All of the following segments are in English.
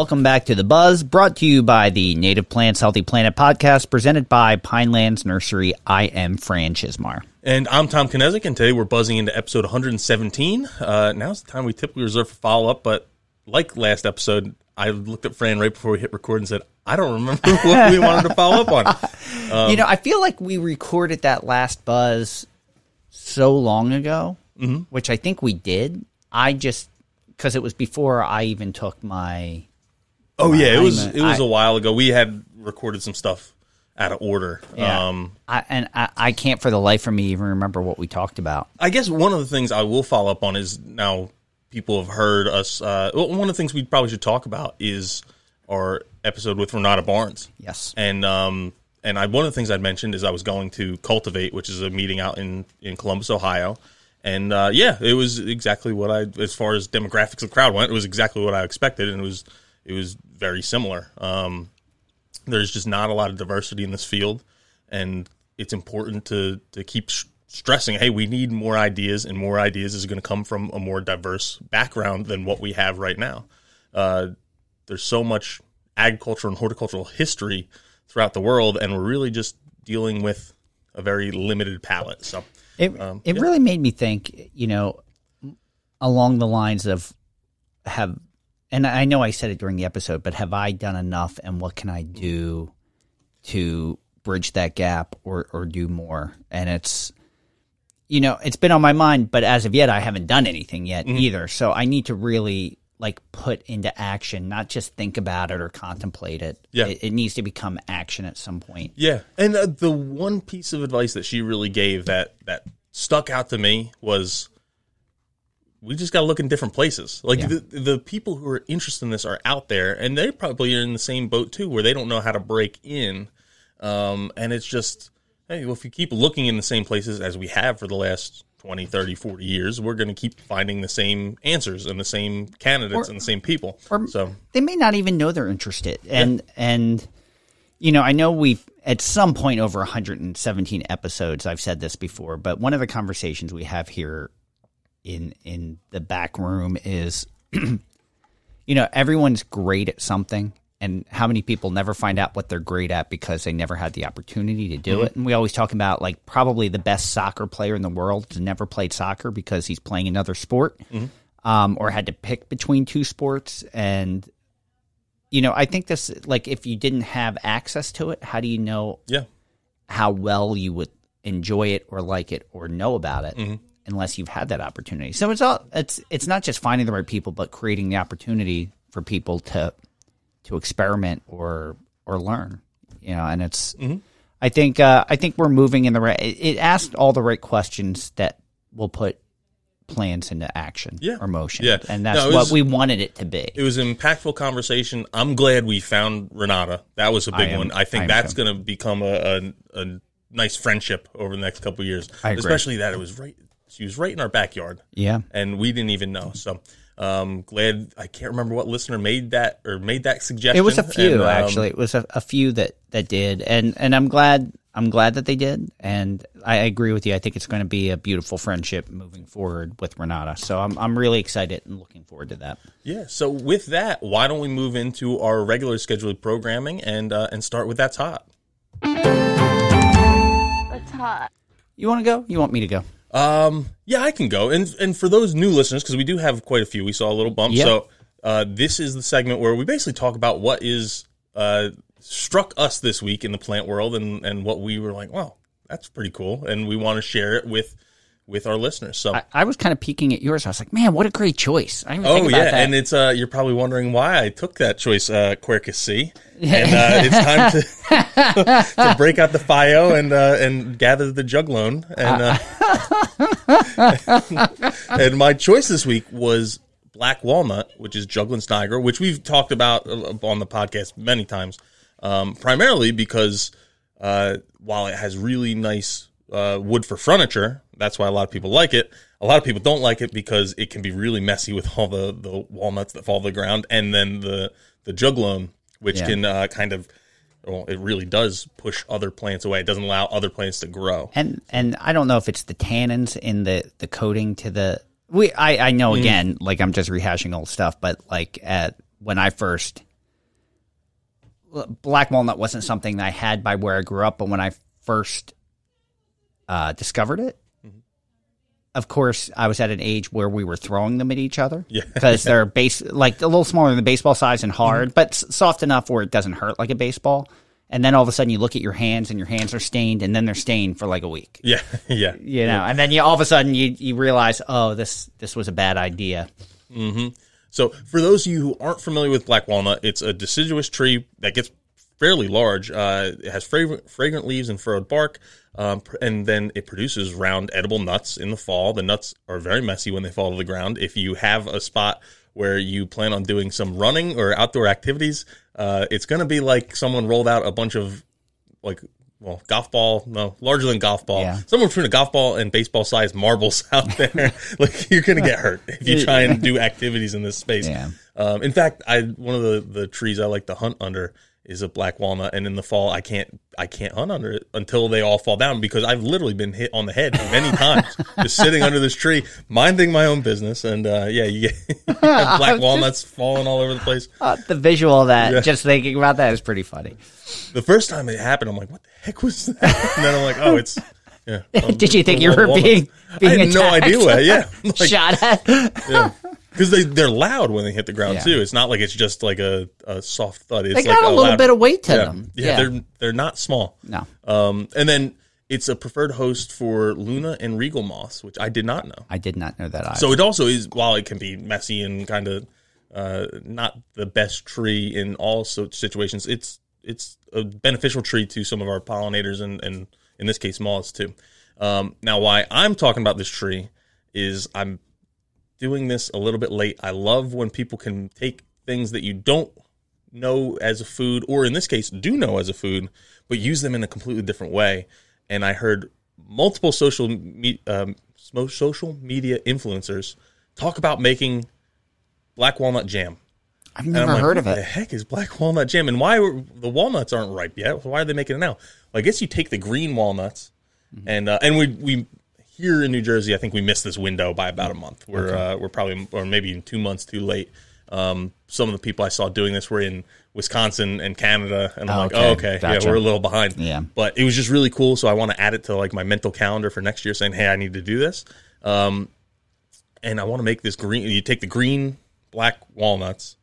Welcome back to The Buzz, brought to you by the Native Plants Healthy Planet podcast, presented by Pinelands Nursery. I am Fran Chismar. And I'm Tom Knezick, and today we're buzzing into episode 117. Uh, now's the time we typically reserve for follow up, but like last episode, I looked at Fran right before we hit record and said, I don't remember what we wanted to follow up on. Um, you know, I feel like we recorded that last Buzz so long ago, Mm-hmm. which I think we did. I just, because it was before I even took my. Oh, yeah, it was a- it was I- a while ago. We had recorded some stuff out of order. Yeah. Um, I, and I, I can't for the life of me even remember what we talked about. I guess one of the things I will follow up on is now people have heard us. Uh, one of the things we probably should talk about is our episode with Renata Barnes. Yes. And um, and I one of the things I'd mentioned is I was going to Cultivate, which is a meeting out in in Columbus, Ohio. And uh, yeah, it was exactly what I, as far as demographics of the crowd went, it was exactly what I expected, and it was it was very similar. Um, there's just not a lot of diversity in this field, and it's important to to keep sh- stressing. Hey, we need more ideas, and more ideas is going to come from a more diverse background than what we have right now. Uh, there's so much agricultural and horticultural history throughout the world, and we're really just dealing with a very limited palette. So, It Um, it really made me think, you know, along the lines of have, and I know I said it during the episode, but have I done enough, and what can I do to bridge that gap or or do more? And it's, you know, it's been on my mind, but as of yet, I haven't done anything yet Mm-hmm. either. So I need to really like put into action, not just think about it or contemplate it. Yeah. it, it needs to become action at some point. Yeah, and uh, the one piece of advice that she really gave that that stuck out to me was we just got to look in different places. Like Yeah. the the people who are interested in this are out there, and they probably are in the same boat too, where they don't know how to break in. Um, and it's just, hey, well, if you keep looking in the same places as we have for the last 20, 30, 40 years, we're going to keep finding the same answers and the same candidates and the same people. or- so, they may not even know they're interested and and you know i know we've at some point over 117 episodes i've said this before but one of the conversations we have here in in the back room is you know everyone's great at something and how many people never find out what they're great at because they never had the opportunity to do mm-hmm. it? And we always talk about like probably the best soccer player in the world has never played soccer because he's playing another sport mm-hmm. um, or had to pick between two sports. And you know i think this like if you didn't have access to it how do you know yeah. how well you would enjoy it or like it or know about it mm-hmm. Unless you've had that opportunity so it's all it's it's not just finding the right people but creating the opportunity for people to to experiment or or learn you know and it's i think uh i think we're moving in the right it, it asked all the right questions that will put plans into action Yeah. or motion Yeah. and that's No, what was- we wanted it to be It was an impactful conversation. I'm glad we found Renata. That was a big I am- one. I think I that's going to become a, a, a nice friendship over the next couple of years. Especially that it was right. She was right in our backyard, yeah and we didn't even know. So, um, glad. I can't remember what listener made that or made that suggestion. It was a few and, um, actually. It was a, a few that that did, and and I'm glad I'm glad that they did, and I agree with you. I think it's going to be a beautiful friendship moving forward with Renata. So I'm I'm really excited and looking forward to that. Yeah. So with that, why don't we move into our regular scheduled programming and uh, and start with that's hot. It's hot. You want to go? You want me to go? Um, yeah, I can go. And and for those new listeners, because we do have quite a few, we saw a little bump. Yeah. So uh, this is the segment where we basically talk about what is uh, struck us this week in the plant world, and and what we were like, wow, that's pretty cool, and we want to share it with with our listeners. So. I, I was kind of peeking at yours. I was like, man, what a great choice. I didn't even Oh think about yeah, that. and it's uh, you're probably wondering why I took that choice, uh, Quercus C. And uh, it's time to to break out the FIO and uh, and gather the juglone. And uh, and my choice this week was black walnut, which is Juglans niger, which we've talked about uh, on the podcast many times, um, primarily because uh, while it has really nice wood for furniture, that's why a lot of people like it. A lot of people don't like it because it can be really messy with all the, the walnuts that fall to the ground, and then the the juglone, which Yeah. can uh, kind of well, it really does push other plants away. It doesn't allow other plants to grow. And and I don't know if it's the tannins in the the coating to the we I I Mm. know again like I'm just rehashing old stuff, but like at when I first black walnut wasn't something that I had by where I grew up, but when I first uh, discovered it. Mm-hmm. Of course, I was at an age where we were throwing them at each other. Yeah. Mm-hmm. because they're base like a little smaller than the baseball size and hard, but s- soft enough where it doesn't hurt like a baseball. And then all of a sudden, you look at your hands, and your hands are stained, and then they're stained for like a week Yeah, yeah. you know and then you all of a sudden you you realize oh this this was a bad idea So, for those of you who aren't familiar with black walnut, it's a deciduous tree that gets fairly large. Uh, it has fragrant, fragrant leaves and furrowed bark, um, and then it produces round, edible nuts in the fall. The nuts are very messy when they fall to the ground. If you have a spot where you plan on doing some running or outdoor activities, uh, it's going to be like someone rolled out a bunch of like well golf ball no larger than golf ball Yeah. somewhere between a golf ball and baseball sized marbles out there like you're gonna get hurt if you try and do activities in this space Yeah. um, in fact i one of the the trees i like to hunt under is a black walnut and in the fall i can't i can't hunt under it until they all fall down because i've literally been hit on the head many times just sitting under this tree minding my own business and uh, yeah you get black walnuts falling all over the place uh, the visual of that just thinking about that is pretty funny the first time it happened, I'm like, "What the heck was that?" And then I'm like, "Oh, it's yeah." um, Did you think you were walnut. being- being I had no idea what. Yeah, like, shot at because they they're loud when they hit the ground Yeah. too. It's not like it's just like a, a soft thud. It's they like got a little loud- bit of weight to yeah. them Yeah, they're they're not small. no Um, and then it's a preferred host for Luna and Regal moths, which I did not know. i did not know that either. So it also is, while it can be messy and kind of uh, not the best tree in all so situations, it's it's a beneficial tree to some of our pollinators and, and in this case moths too. Um, now, why I'm talking about this tree is I'm doing this a little bit late. I love when people can take things that you don't know as a food, or in this case, do know as a food, but use them in a completely different way. And I heard multiple social me- um, social media influencers talk about making black walnut jam. i've never like, heard of it The heck is black walnut jam, and why were, the walnuts aren't ripe yet? Why are they making it now? Well, I guess you take the green walnuts, Mm-hmm. and uh, and we we here in New Jersey, I think we missed this window by about a month. We're uh, we're probably or maybe two months too late. Um, some of the people I saw doing this were in Wisconsin and Canada, and I'm like, Okay, oh, okay, gotcha. yeah, we're a little behind. Yeah. but it was just really cool. So I want to add it to like my mental calendar for next year, saying, hey, I need to do this. Um, and I want to make this green. You take the green black walnuts,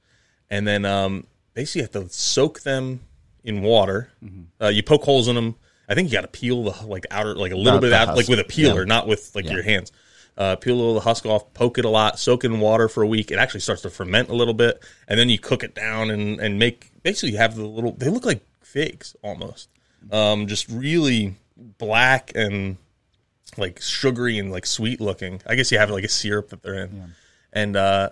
and then um, basically you have to soak them in water. Mm-hmm. Uh, you poke holes in them. I think you got to peel the like outer, like a little The- bit out, like with a peeler, Yeah. not with like Yeah. your hands. Uh, peel a little of the husk off, poke it a lot, soak it in water for a week. It actually starts to ferment a little bit, and then you cook it down and and make basically you have the little. They look like figs almost, um, just really black and like sugary and like sweet looking. I guess you have like a syrup that they're in, and uh,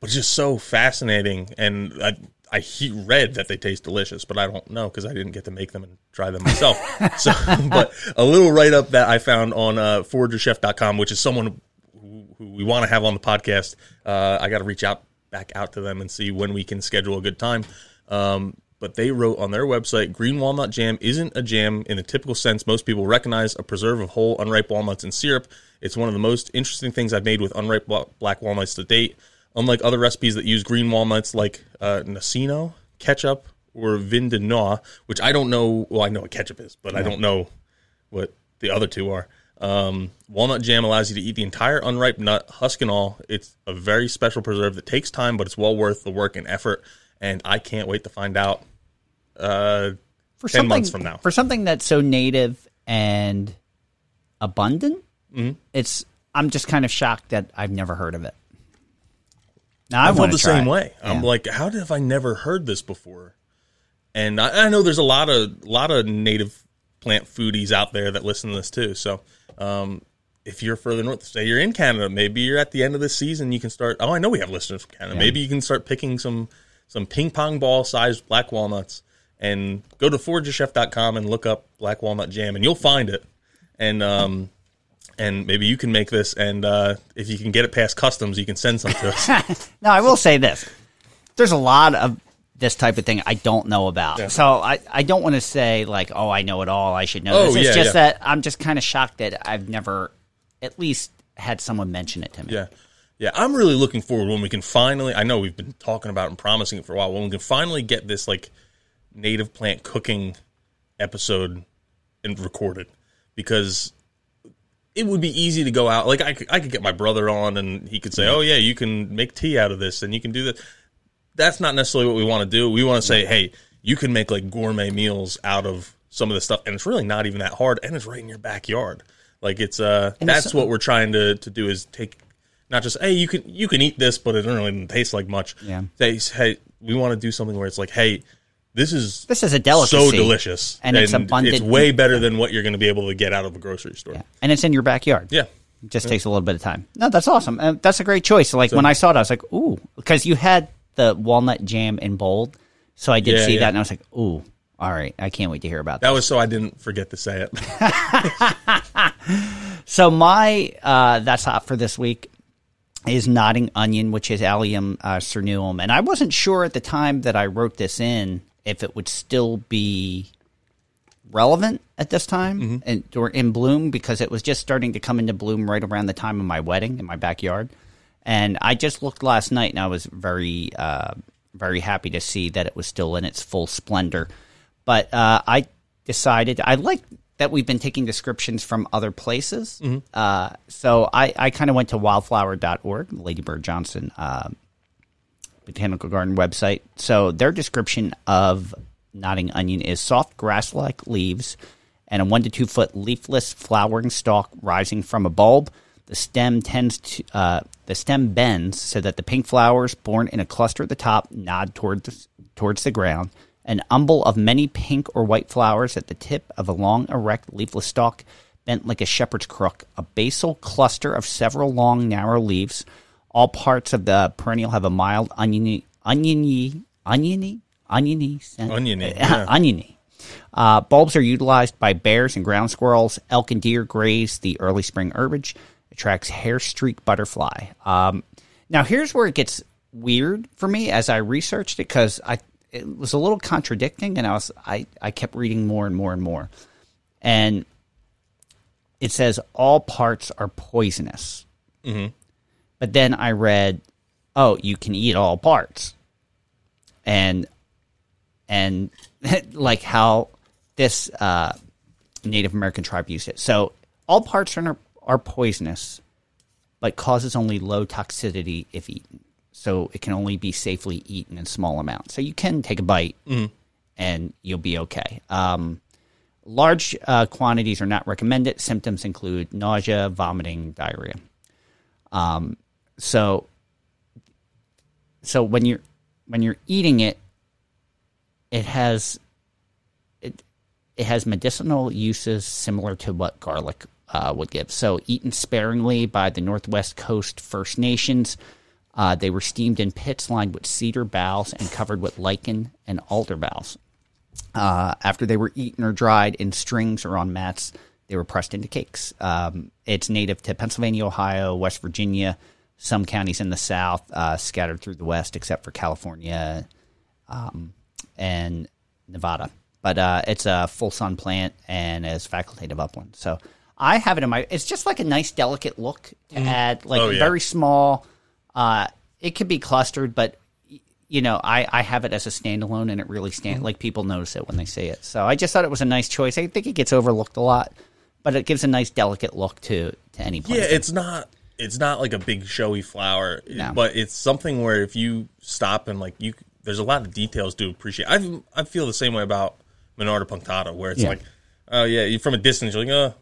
but it's just so fascinating. And I I he read that they taste delicious, but I don't know because I didn't get to make them and try them myself. so, but a little write up that I found on uh, foragerchef.com, which is someone who, who we want to have on the podcast. Uh, I got to reach out back out to them and see when we can schedule a good time. Um, but they wrote on their website green walnut jam isn't a jam in the typical sense most people recognize a preserve of whole unripe walnuts and syrup it's one of the most interesting things i've made with unripe black walnuts to date unlike other recipes that use green walnuts like uh, nocino ketchup or vin de noix which i don't know well i know what ketchup is but i don't know what the other two are. Um, walnut jam allows you to eat the entire unripe nut, husk and all. It's a very special preserve that takes time, but it's well worth the work and effort. And I can't wait to find out. Uh, for 10 something, months from now. for something that's so native and abundant Mm-hmm. it's i'm just kind of shocked that i've never heard of it now i, I felt the same it. way. I'm like, how have I never heard this before? And I, I know there's a lot of lot of native plant foodies out there that listen to this too. So um, if you're further north, say you're in Canada, maybe you're at the end of the season, you can start. Oh, I know we have listeners from Canada. Maybe you can start picking some some ping pong ball sized black walnuts and go to foragechef.com and look up black walnut jam, and you'll find it. And um, and maybe you can make this, and uh, if you can get it past customs, you can send some to us. Now, I will say this: there's a lot of this type of thing I don't know about. So I, I don't want to say like, oh, I know it all. I should know Oh, this. It's yeah, just yeah. that I'm just kind of shocked that I've never, at least, had someone mention it to me. Yeah. Yeah, I'm really looking forward when we can finally. I know we've been talking about and promising it for a while. When we can finally get this like native plant cooking episode and recorded, because it would be easy to go out. Like I could, I could get my brother on, and he could say, "Oh yeah, you can make tea out of this, and you can do that." That's not necessarily what we want to do. We want to say, "Hey, you can make like gourmet meals out of some of this stuff, and it's really not even that hard, and it's right in your backyard." Like it's uh, And that's it's- what we're trying to to do is take not just hey you can you can eat this but it doesn't really taste like much Yeah. say hey we want to do something where it's like hey this is This is a delicacy. so delicious And it's abundant. it's way better than what you're going to be able to get out of a grocery store yeah, And it's in your backyard. It just takes a little bit of time. No, that's awesome. Uh, that's a great choice. Like when I saw it, I was like, ooh, because you had the walnut jam in bold. So I did Yeah, see yeah. that, and I was like, ooh, all right. I can't wait to hear about that. that was so i didn't forget to say it So my uh, that's hot for this week is Nodding Onion, which is Allium uh, cernuum, and I wasn't sure at the time that I wrote this in if it would still be relevant at this time and or in bloom because it was just starting to come into bloom right around the time of my wedding in my backyard. And I just looked last night and I was very uh, very happy to see that it was still in its full splendor. But uh, I decided I like that we've been taking descriptions from other places. Uh, so I, I kind of went to wildflower.org, Lady Bird Johnson uh, Botanical Garden website. So their description of nodding Onion is soft grass like leaves and a one to two foot leafless flowering stalk rising from a bulb. The stem tends to uh, the stem bends so that the pink flowers, borne in a cluster at the top, nod toward the, towards the ground. An umbel of many pink or white flowers at the tip of a long, erect, leafless stalk, bent like a shepherd's crook. A basal cluster of several long, narrow leaves. All parts of the perennial have a mild oniony, oniony, oniony, oniony scent. Oniony, yeah. oniony. Uh, bulbs are utilized by bears and ground squirrels. Elk and deer graze the early spring herbage. Attracts hair streak butterfly. Um, now, here's where it gets weird for me as I researched it because I it was a little contradicting, and I was I, I kept reading more and more and more, and it says all parts are poisonous. But then I read, oh, you can eat all parts, and and like how this uh, Native American tribe used it. So all parts are are poisonous, but causes only low toxicity if eaten. So it can only be safely eaten in small amounts. So you can take a bite and you'll be okay. Um, large uh, quantities are not recommended. Symptoms include nausea, vomiting, diarrhea. Um, so, so when you're when you're eating it, it has it it has medicinal uses similar to what garlic uh, would give. So, eaten sparingly by the Northwest Coast First Nations. Uh, they were steamed in pits lined with cedar boughs and covered with lichen and alder boughs. Uh, after they were eaten or dried in strings or on mats, they were pressed into cakes. Um, it's native to Pennsylvania, Ohio, West Virginia, some counties in the South, uh, scattered through the West, except for California um, and Nevada. But uh, it's a full sun plant and is facultative upland. So I have it in my. It's just like a nice, delicate look to add, like Oh, yeah. very small. Uh, it could be clustered, but you know, I, I have it as a standalone, and it really stand like people notice it when they see it. So I just thought it was a nice choice. I think it gets overlooked a lot, but it gives a nice, delicate look to to any plant. Yeah, it's not it's not like a big showy flower, No. but it's something where if you stop and like you, there's a lot of details to appreciate. I I feel the same way about Monarda punctata, where it's Yeah. like, oh yeah, you from a distance, you're like, oh.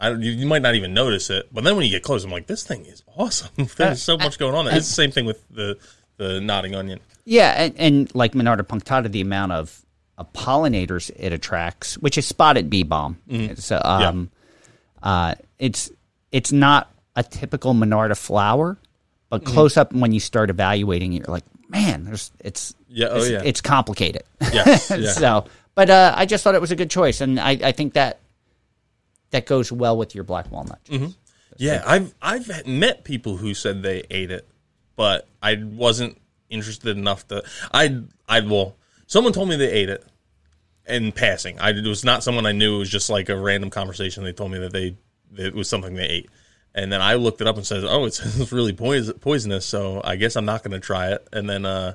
I, don't- you, you might not even notice it, but then when you get close, I'm like, this thing is awesome. There's so much going on there. It's the same thing with the the nodding onion. Yeah, and, and like Monarda punctata, the amount of, of pollinators it attracts, which is spotted bee balm. So, um, uh, it's it's not a typical Monarda flower, but close up when you start evaluating it, you're like, man, there's it's Yeah, oh, it's, yeah. it's complicated. Yeah. so, but uh, I just thought it was a good choice, and I, I think that that goes well with your black walnut. Mm-hmm. Yeah, I've I've met people who said they ate it, but I wasn't interested enough to. I I well, someone told me they ate it in passing. I it was not someone I knew. It was just like a random conversation. They told me that they that it was something they ate, and then I looked it up and said, "Oh, it's, it's really poison, poisonous." So I guess I'm not going to try it. And then, uh,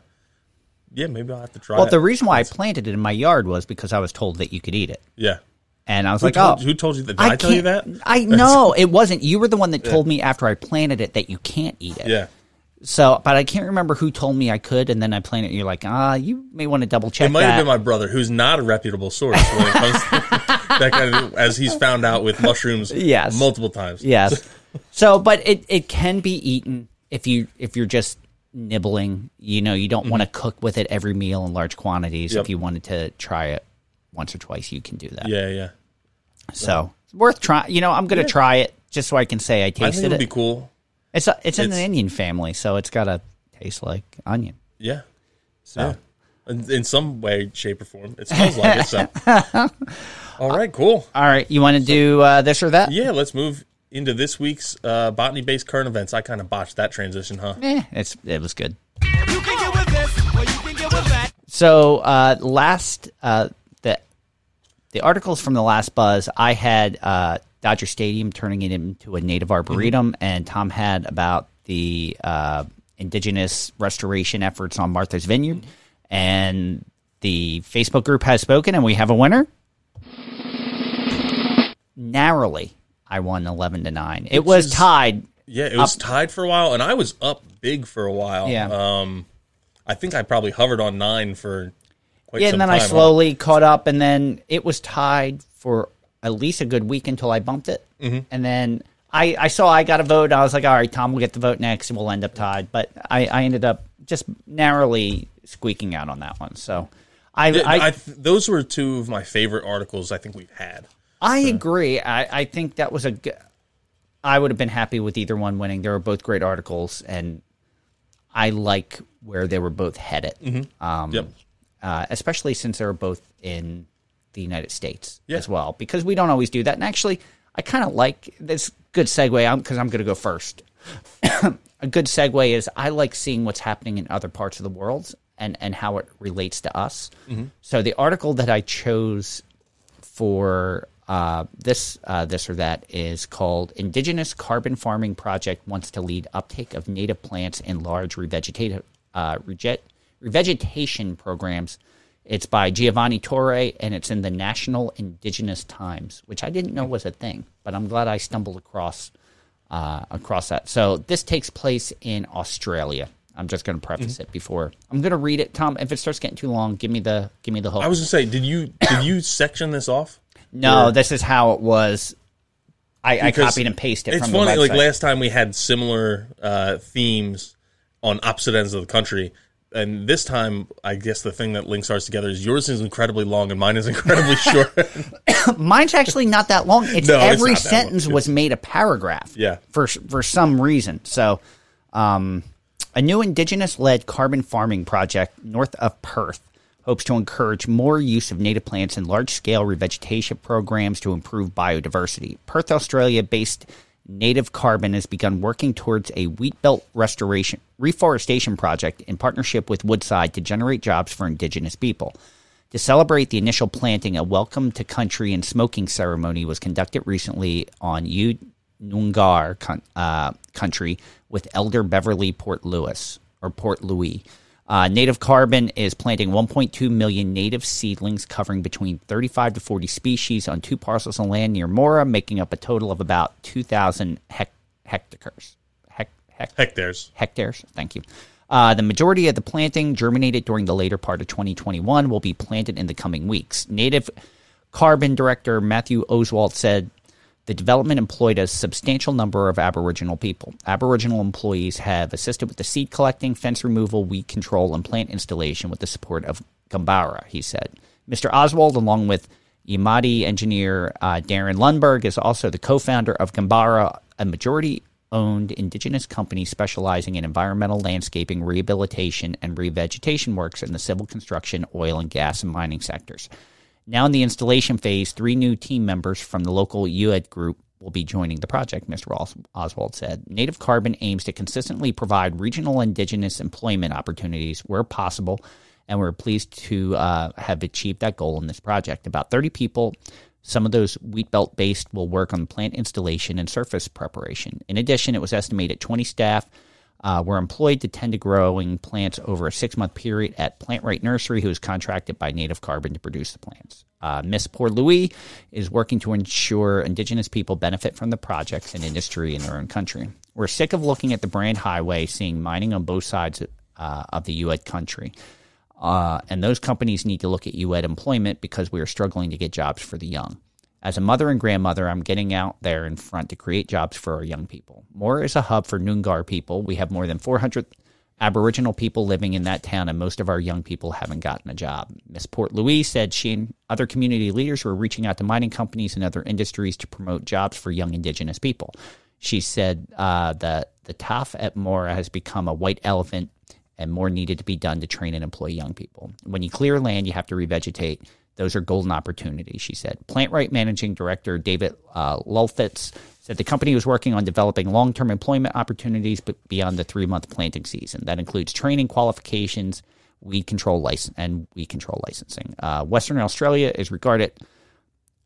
yeah, maybe I'll have to try it. Well, it. the reason why I planted it in my yard was because I was told that you could eat it, yeah. and I was Who like, told, oh, who told you that? Did I, tell you that? I know it wasn't. You were the one that told me after I planted it that you can't eat it. Yeah. So, but I can't remember who told me I could, and then I planted it. And you're like, ah, you may want to double check. It might that. have been my brother, who's not a reputable source when it comes to that kind of, as he's found out with mushrooms Yes. multiple times. Yes. So, but it, it can be eaten if you if you're just nibbling. You know, you don't want to cook with it every meal in large quantities. Mm-hmm. Yep. If you wanted to try it once or twice, you can do that. Yeah, yeah. So it's worth trying. You know, I'm going to try it just so I can say I I tasted think it'd it. be cool. It's a, it's in It's- the Indian family, so it's got to taste like onion. Yeah. So Yeah. In, in some way, shape, or form. It smells like it. So. All right, cool. all right, you want to do uh, this or that? Yeah, let's move into this week's uh, botany-based current events. I kind of botched that transition, huh? Eh, it's it was good. You can get with this, or you can get with that. So uh, last uh, the the articles from the last buzz, I had uh, Dodger Stadium turning it into a native arboretum, and Tom had about the uh, indigenous restoration efforts on Martha's Vineyard, and the Facebook group has spoken, and we have a winner. Narrowly, I won eleven to nine. It was is- tied. Yeah, it was tied for a while, and I was up big for a while. Yeah. Um, I think I probably hovered on nine for quite Yeah, and then time. I huh? slowly caught up, and then it was tied for at least a good week until I bumped it. Mm-hmm. And then I, I saw I got a vote. I was like, all right, Tom will get the vote next, and we'll end up tied. But I, I ended up just narrowly squeaking out on that one. So I, I, I, th- those were two of my favorite articles I think we've had. I agree. I, I think that was a. g- I would have been happy with either one winning. They were both great articles, and I like where they were both headed. Um, Yep. uh, especially since they were both in the United States Yeah. as well, because we don't always do that. And actually, I kind of like this. Good segue, because I'm going to go first. a good segue is I like seeing what's happening in other parts of the world and and how it relates to us. So the article that I chose for uh, this uh, this or that is called "Indigenous Carbon Farming Project Wants to Lead Uptake of Native Plants in Large Revegetative uh, rejet, Revegetation Programs." It's by Giovanni Torre, and it's in the National Indigenous Times, which I didn't know was a thing, but I'm glad I stumbled across uh, across that. So this takes place in Australia. I'm just going to preface it before I'm going to read it. Tom, if it starts getting too long, give me the give me the hook. I was gonna say, did you did you section this off? No, this is how it was. I, I Because copied and pasted It's from funny. the Like website. last time we had similar uh, themes on opposite ends of the country, and this time I guess the thing that links ours together is yours is incredibly long and mine is incredibly short. Mine's actually not that long. It's No, it's every not that sentence long. was made a paragraph. Yeah. For for some reason. So, um, a new indigenous-led carbon farming project north of Perth hopes to encourage more use of native plants in large-scale revegetation programs to improve biodiversity. Perth, Australia-based Native Carbon has begun working towards a wheat belt restoration reforestation project in partnership with Woodside to generate jobs for indigenous people. To celebrate the initial planting, a welcome to country and smoking ceremony was conducted recently on Yued Noongar uh, country with Elder Beverly Port Louis or Port Louis. Uh, native Carbon is planting 1.2 million native seedlings covering between 35 to 40 species on two parcels of land near Moora, making up a total of about 2,000 hec- hectares. Hec- hec- Hectares. hectares. Thank you. Uh, the majority of the planting germinated during the later part of 2021 will be planted in the coming weeks. Native Carbon Director Matthew Oswald said the development employed a substantial number of Aboriginal people. Aboriginal employees have assisted with the seed collecting, fence removal, weed control, and plant installation with the support of Gambara, he said. Mr. Oswald, along with Yamatji engineer uh, Darren Lundberg, is also the co founder of Gambara, a majority owned indigenous company specializing in environmental landscaping, rehabilitation, and revegetation works in the civil construction, oil and gas, and mining sectors. Now, in the installation phase, three new team members from the local Yued group will be joining the project, Mr. Os- Oswald said. Native Carbon aims to consistently provide regional indigenous employment opportunities where possible, and we're pleased to uh, have achieved that goal in this project. About 30 people, some of those wheat belt based, will work on plant installation and surface preparation. In addition, it was estimated 20 staff uh, were employed to tend to growing plants over a six month period at Plantrite Nursery, who is contracted by Native Carbon to produce the plants. Uh, Miss Port Louis is working to ensure Indigenous people benefit from the projects and industry in their own country. We're sick of looking at the Brand Highway, seeing mining on both sides uh, of the Yued country. Uh, and those companies need to look at Yued employment because we are struggling to get jobs for the young. As a mother and grandmother, I'm getting out there in front to create jobs for our young people. Moora is a hub for Noongar people. We have more than 400 Aboriginal people living in that town, and most of our young people haven't gotten a job. Miss Port Louis said she and other community leaders were reaching out to mining companies and other industries to promote jobs for young Indigenous people. She said uh, that the TAFE at Moora has become a white elephant and more needed to be done to train and employ young people. When you clear land, you have to revegetate. Those are golden opportunities, she said. Plantrite Managing Director David uh, Lullfitz said the company was working on developing long term employment opportunities but beyond the three month planting season. That includes training qualifications, weed control license, and weed control licensing. Uh, Western Australia is regarded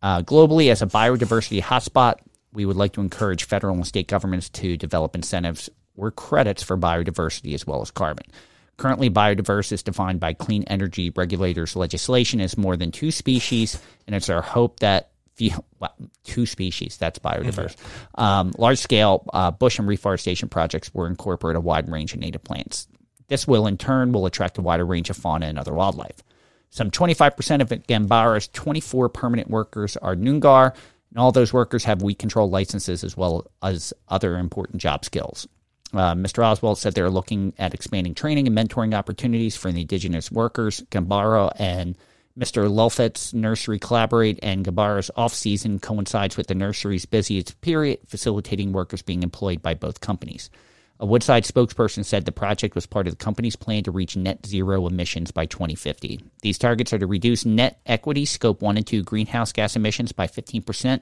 uh, globally as a biodiversity hotspot. We would like to encourage federal and state governments to develop incentives or credits for biodiversity as well as carbon. Currently, biodiverse is defined by clean energy regulators legislation as more than two species, and it's our hope that few, well, two species, that's biodiverse. Um, large scale uh, bush and reforestation projects will incorporate a wide range of native plants. This will, in turn, will attract a wider range of fauna and other wildlife. Some 25% of Gambara's 24 permanent workers are Noongar, and all those workers have weed control licenses as well as other important job skills. Uh, Mr. Oswald said they're looking at expanding training and mentoring opportunities for the indigenous workers. Gambara and Mr. Lullfitz's nursery collaborate, and Gambara's off season coincides with the nursery's busiest period, facilitating workers being employed by both companies. A Woodside spokesperson said the project was part of the company's plan to reach net zero emissions by 2050. These targets are to reduce net equity scope 1 and 2 greenhouse gas emissions by 15%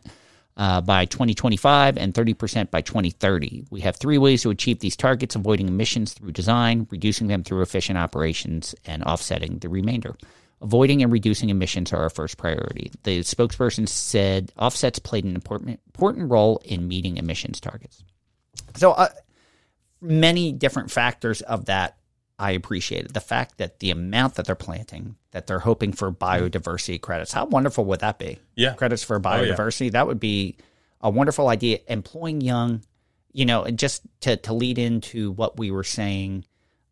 uh, by 2025 and 30% by 2030. We have three ways to achieve these targets avoiding emissions through design, reducing them through efficient operations, and offsetting the remainder. Avoiding and reducing emissions are our first priority. The spokesperson said offsets played an important, important role in meeting emissions targets. So, uh, many different factors of that I appreciated. The fact that the amount that they're planting, that they're hoping for biodiversity credits. How wonderful would that be? Yeah. Credits for Oh, yeah. biodiversity. That would be a wonderful idea. Employing young, you know, and just to, to lead into what we were saying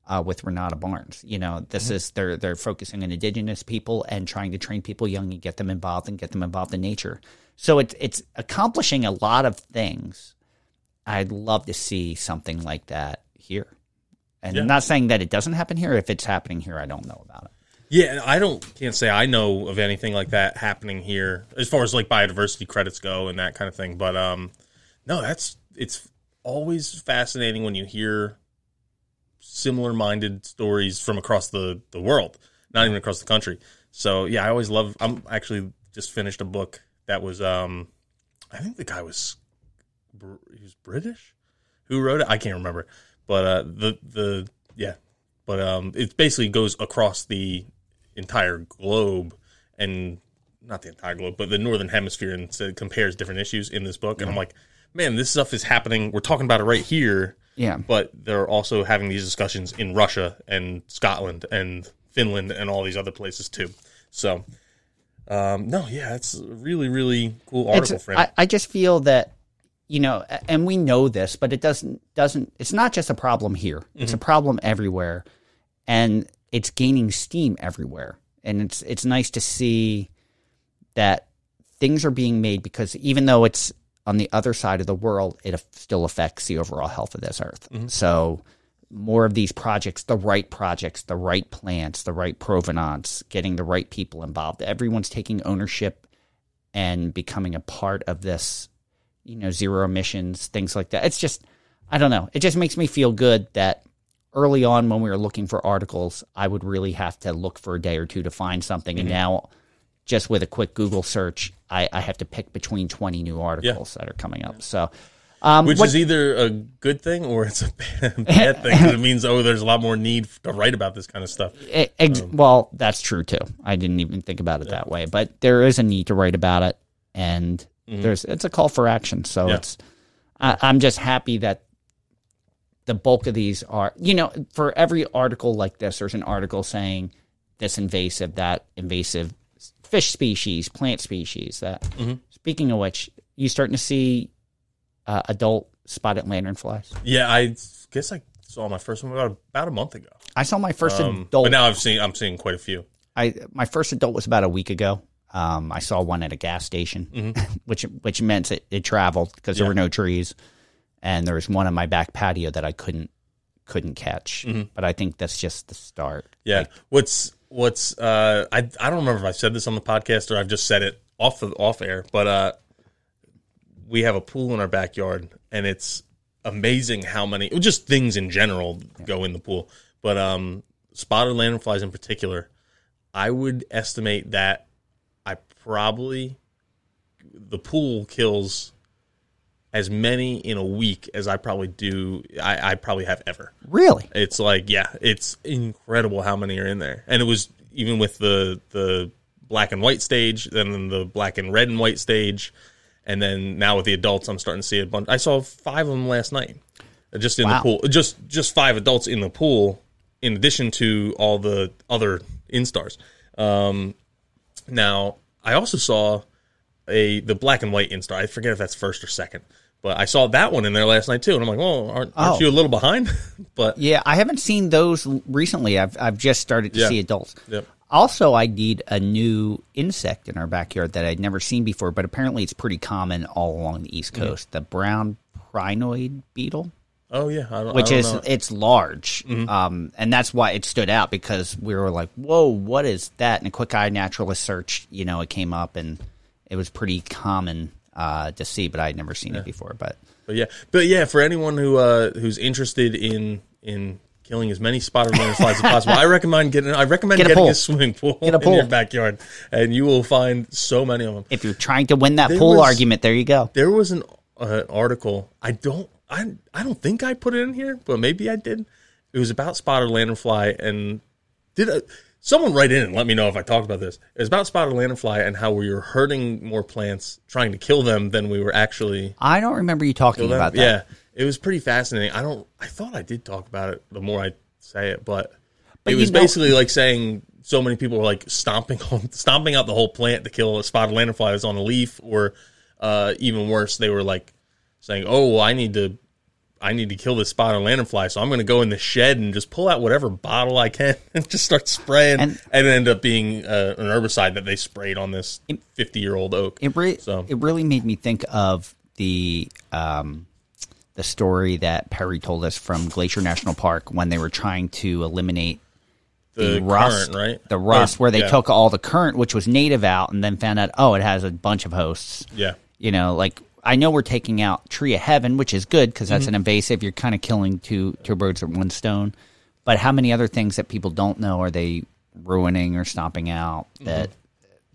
uh, with Renata Barnes. You know, this Mm-hmm. is they're they're focusing on indigenous people and trying to train people young and get them involved and get them involved in nature. So it's it's accomplishing a lot of things. I'd love to see something like that here. And Yeah. I'm not saying that it doesn't happen here. If it's happening here, I don't know about it. Yeah, I don't can't say I know of anything like that happening here as far as like biodiversity credits go and that kind of thing. But um no, that's it's always fascinating when you hear similar minded stories from across the, the world, not even across the country. So yeah, I always love I'm actually just finished a book that was um I think the guy was he was British who wrote it. I can't remember, but uh, the the yeah, but um, it basically goes across the entire globe and not the entire globe, but the northern hemisphere, and so compares different issues in this book. And I'm like, man, this stuff is happening. We're talking about it right here, Yeah. but they're also having these discussions in Russia and Scotland and Finland and all these other places too. So. Um, no, yeah, it's a really, really cool article, It's, friend. I, I just feel that you know, and we know this, but it doesn't doesn't. It's not just a problem here. It's Mm-hmm. a problem everywhere, and it's gaining steam everywhere. And it's it's nice to see that things are being made because even though it's on the other side of the world, it still affects the overall health of this earth. So more of these projects, the right projects, the right plants, the right provenance, getting the right people involved. Everyone's taking ownership and becoming a part of this, you know, zero emissions, things like that. It's just, I don't know. It just makes me feel good that early on when we were looking for articles, I would really have to look for a day or two to find something, and now just with a quick Google search, I, I have to pick between twenty new articles that are coming up. So. Um, Which what- is either a good thing or it's a bad, bad thing 'cause it means oh, there's a lot more need to write about this kind of stuff. Ex- well, that's true too. I didn't even think about it that way, but there is a need to write about it, and there's it's a call for action. So Yeah. it's I, I'm just happy that the bulk of these are you know for every article like this, there's an article saying this invasive, that invasive fish species, plant species. That mm-hmm. speaking of which, you starting to see uh, adult spotted lanternflies. Yeah, I guess I saw my first one about about a month ago. I saw my first Um, adult but now I've seen I'm seeing quite a few. I my first adult was about a week ago. Um, I saw one at a gas station, which which meant it, it traveled because there Mm-hmm. Yeah. were no trees, and there was one on my back patio that I couldn't couldn't catch. But I think that's just the start. Mm-hmm. Yeah. what's what's uh I I don't remember if I've said this on the podcast or I've just said it off the off air, but uh we have a pool in our backyard and it's amazing how many just things in general go in the pool. But um spotted lanternflies in particular, I would estimate that I probably the pool kills as many in a week as I probably do I, I probably have ever. Really? It's like, yeah, it's incredible how many are in there. And it was even with the the black and white stage, then the black and red and white stage, and then now with the adults, I'm starting to see a bunch. I saw five of them last night, uh, just in Wow. the pool. Just just five adults in the pool, in addition to all the other instars. Um, now I also saw a the black and white instar. I forget if that's first or second. But I saw that one in there last night too, and I'm like, "Well, aren't, aren't Oh. you a little behind?" but Yeah, I haven't seen those recently. I've I've just started to Yeah. see adults. Yep. Also, I need a new insect in our backyard that I'd never seen before, but apparently it's pretty common all along the East Mm-hmm. Coast. The brown prionid beetle. Oh yeah, I don't, which I don't is know. it's large, um, and that's why it stood out because we were like, "Whoa, what is that?" And a quick iNaturalist search, you know, it came up and it was pretty common uh, to see, but I had never seen it before. But But yeah, but yeah, for anyone who uh, who's interested in in killing as many spotted lanternflies as possible, I recommend getting I recommend Get a getting pool. a swimming pool Get a in your backyard, and you will find so many of them. if you're trying to win that There pool was- argument, there you go. There was an uh, article. I don't. I I don't think I put it in here, but maybe I did. It was about spotted lanternfly, and did a, someone write in and let me know if I talked about this? It was about spotted lanternfly and how we were hurting more plants trying to kill them than we were actually I don't remember you talking about that. Yeah, it was pretty fascinating. I don't. I thought I did talk about it. The more I say it, but, But it was know- basically like saying so many people were like stomping on stomping out the whole plant to kill a spotted lanternfly that's on a leaf, or uh, even worse, they were like saying, "Oh, well, I need to." I need to kill this spotted lanternfly, so I'm going to go in the shed and just pull out whatever bottle I can and just start spraying, And- and, it ended up being uh, an herbicide that they sprayed on this 50 year old oak. It re- So- it really made me think of the um, the story that Perry told us from Glacier National Park when they were trying to eliminate the, rust, currant, right? The rust, Or- where they yeah, took all the currant, which was native, out, and then found out, oh, it has a bunch of hosts. Yeah. You know, like I know we're taking out Tree of Heaven, which is good because Mm-hmm. that's an invasive. You're kind of killing two two birds with one stone. But how many other things that people don't know are they ruining or stomping out Mm-hmm. that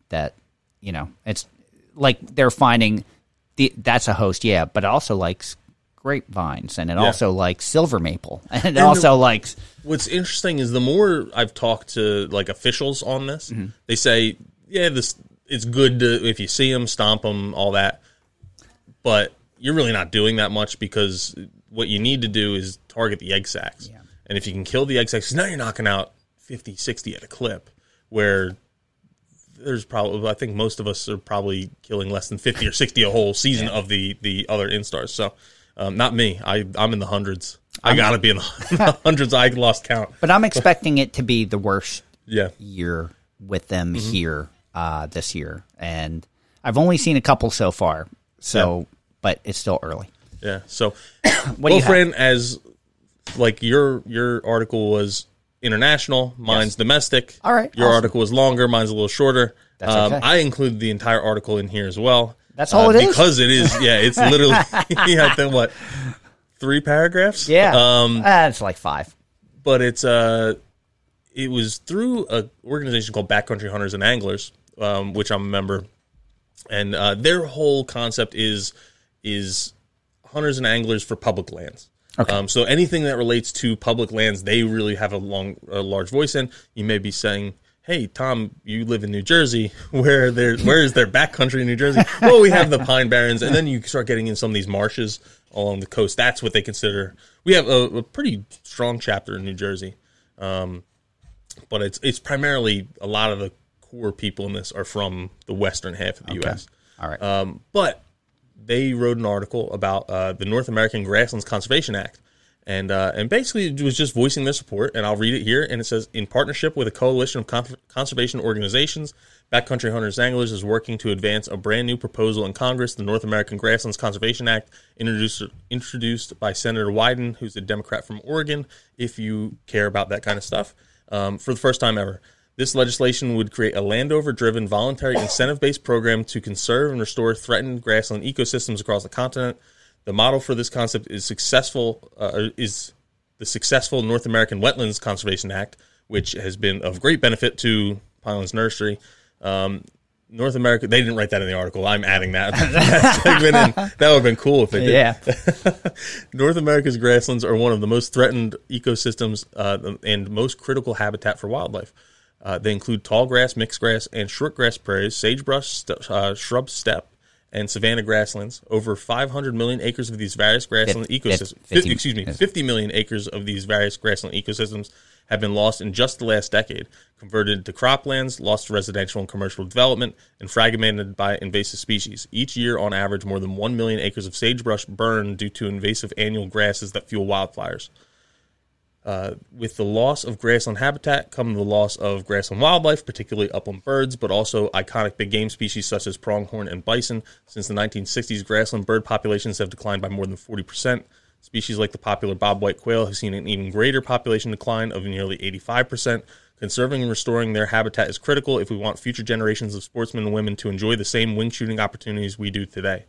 that you know it's like they're finding the that's a host, yeah, but it also likes grapevines and it also likes silver maple and it the- also likes What's interesting is the more I've talked to like officials on this, Mm-hmm. they say, yeah, this it's good to if you see them, stomp them, all that. But you're really not doing that much because what you need to do is target the egg sacs. Yeah. And if you can kill the egg sacs, now you're knocking out 50, 60 at a clip, where there's probably I think most of us are probably killing less than 50 or 60 a whole season of the the other instars. So um, not me. I I'm in the hundreds. I got to be in the hundreds. I lost count. but I'm expecting it to be the worst Yeah. year with them Mm-hmm. here uh, this year, and I've only seen a couple so far. So, but it's still early. Yeah. So What well? Fran, as like your your article was international, mine's domestic. All right, Your awesome. article was longer, mine's a little shorter. That's um, okay. I included the entire article in here as well. That's all uh, it is? because it is. Yeah, it's literally. yeah. Then what? three paragraphs. Yeah, Um, that's like five. but it's uh it was through a organization called Backcountry Hunters and Anglers, um, which I'm a member, and uh, their whole concept is is hunters and anglers for public lands. Okay. Um, so anything that relates to public lands, they really have a long, a large voice in. You may be saying, "Hey, Tom, you live in New Jersey. Where there, where is their backcountry in New Jersey?" well, we have the Pine Barrens, and then you start getting in some of these marshes along the coast. That's what they consider. We have a, a pretty strong chapter in New Jersey, um, but it's it's primarily a lot of the core people in this are from the western half of the U.S. All right. Um, but they wrote an article about uh, the North American Grasslands Conservation Act. And, uh, and basically, it was just voicing their support. And I'll read it here. And it says In partnership with a coalition of con- conservation organizations, Backcountry Hunters and Anglers is working to advance a brand new proposal in Congress, the North American Grasslands Conservation Act, introduced, introduced by Senator Wyden, who's a Democrat from Oregon, if you care about that kind of stuff, um, for the first time ever. This legislation would create a landowner driven, voluntary, incentive based program to conserve and restore threatened grassland ecosystems across the continent. The model for this concept is successful uh, is the successful North American Wetlands Conservation Act, which has been of great benefit to Pinelands Nursery. Um, North America, they didn't write that in the article. I'm adding that, that segment in. That would have been cool if they did. yeah. North America's grasslands are one of the most threatened ecosystems uh, and most critical habitat for wildlife. Uh, they include tall grass, mixed grass, and short grass prairies, sagebrush, st- uh, shrub steppe, and savanna grasslands. Over 500 million acres of these various grassland Fif- ecosystems, fif- 50 excuse me, 50 million acres of these various grassland ecosystems have been lost in just the last decade, converted to croplands, lost to residential and commercial development, and fragmented by invasive species. Each year, on average, more than 1 million acres of sagebrush burn due to invasive annual grasses that fuel wildfires. Uh, with the loss of grassland habitat come the loss of grassland wildlife, particularly upland birds, but also iconic big game species such as pronghorn and bison. Since the 1960s, grassland bird populations have declined by more than 40%. Species like the popular bobwhite quail have seen an even greater population decline of nearly 85%. Conserving and restoring their habitat is critical if we want future generations of sportsmen and women to enjoy the same wing shooting opportunities we do today.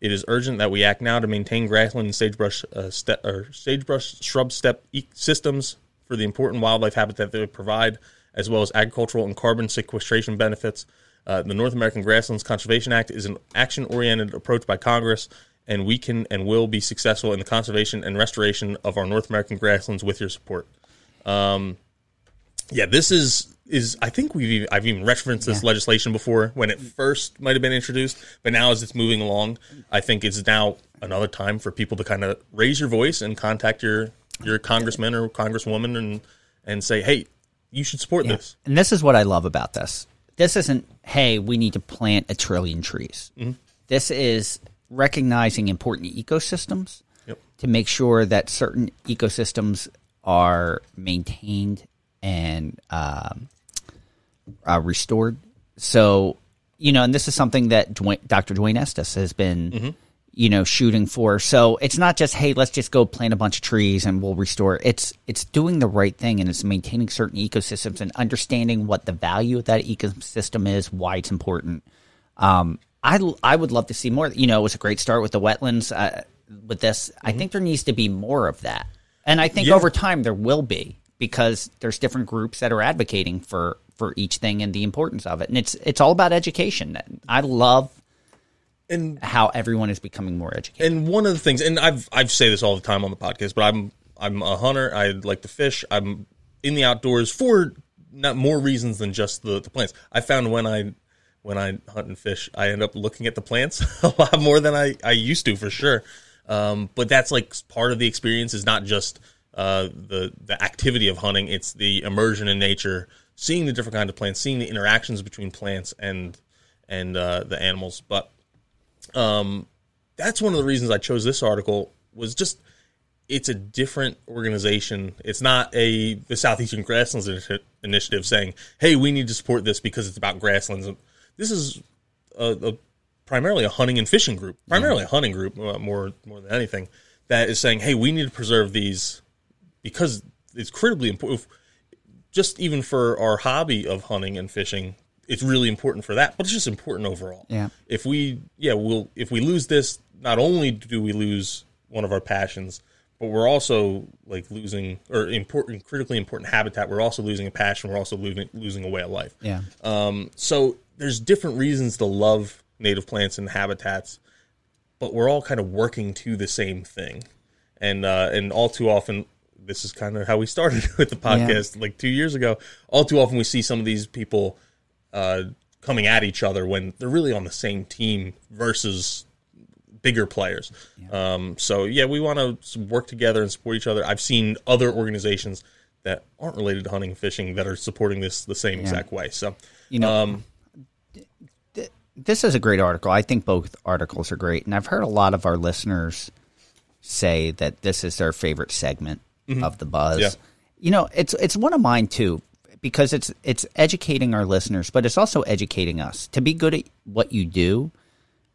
It is urgent that we act now to maintain grassland and sagebrush, uh, ste- or sagebrush shrub steppe systems for the important wildlife habitat they provide, as well as agricultural and carbon sequestration benefits. Uh, the North American Grasslands Conservation Act is an action-oriented approach by Congress, and we can and will be successful in the conservation and restoration of our North American grasslands with your support. Um, yeah, this is is I think we've even, I've even referenced this Yeah. legislation before when it first might have been introduced, but now as it's moving along, I think it's now another time for people to kind of raise your voice and contact your your congressman or congresswoman and and say, hey, you should support this. And this is what I love about this. This isn't, hey, we need to plant a trillion trees. Mm-hmm. This is recognizing important ecosystems Yep. to make sure that certain ecosystems are maintained and um, uh, restored. So, you know, and this is something that Dwayne, Dr. Dwayne Estes has been, Mm-hmm. you know, shooting for. So it's not just, hey, let's just go plant a bunch of trees and we'll restore. It's it's doing the right thing and it's maintaining certain ecosystems and understanding what the value of that ecosystem is, why it's important. Um, I I would love to see more. You know, it was a great start with the wetlands. Uh, with this, I think there needs to be more of that, and I think Mm-hmm. Yeah. over time there will be because there's different groups that are advocating for for each thing and the importance of it, and it's it's all about education. I love And how everyone is becoming more educated. and one of the things, and I've I've say this all the time on the podcast, but I'm I'm a hunter. I like to fish. I'm in the outdoors for not more reasons than just the, the plants. I found when I when I hunt and fish, I end up looking at the plants a lot more than I, I used to for sure. Um, but that's like part of the experience is not just uh, the the activity of hunting; it's the immersion in nature, seeing the different kind of plants, seeing the interactions between plants and and uh, the animals. But um, that's one of the reasons I chose this article was just it's a different organization. It's not a the Southeastern Grasslands Initiative saying, "Hey, we need to support this because it's about grasslands." This is a, a primarily a hunting and fishing group, primarily a hunting group uh, more more than anything that is saying, "Hey, we need to preserve these because it's critically important." Just even for our hobby of hunting and fishing, it's really important for that, but it's just important overall Yeah. if we yeah we'll if we lose this not only do we lose one of our passions but we're also like losing or important, critically important habitat. We're also losing a passion. We're also losing losing a way of life. Yeah. Um, so there's different reasons to love native plants and habitats, but we're all kind of working to the same thing. And uh, and all too often, this is kind of how we started with the podcast like two years ago. All too often, we see some of these people uh, coming at each other when they're really on the same team versus bigger players. Um, so yeah, we want to work together and support each other. I've seen other organizations that aren't related to hunting and fishing that are supporting this the same exact way. So You know, um, this is a great article. I think both articles are great, and I've heard a lot of our listeners say that this is their favorite segment of the buzz. Mm-hmm. Yeah. You know, it's it's one of mine too because it's it's educating our listeners, but it's also educating us to be good at what you do.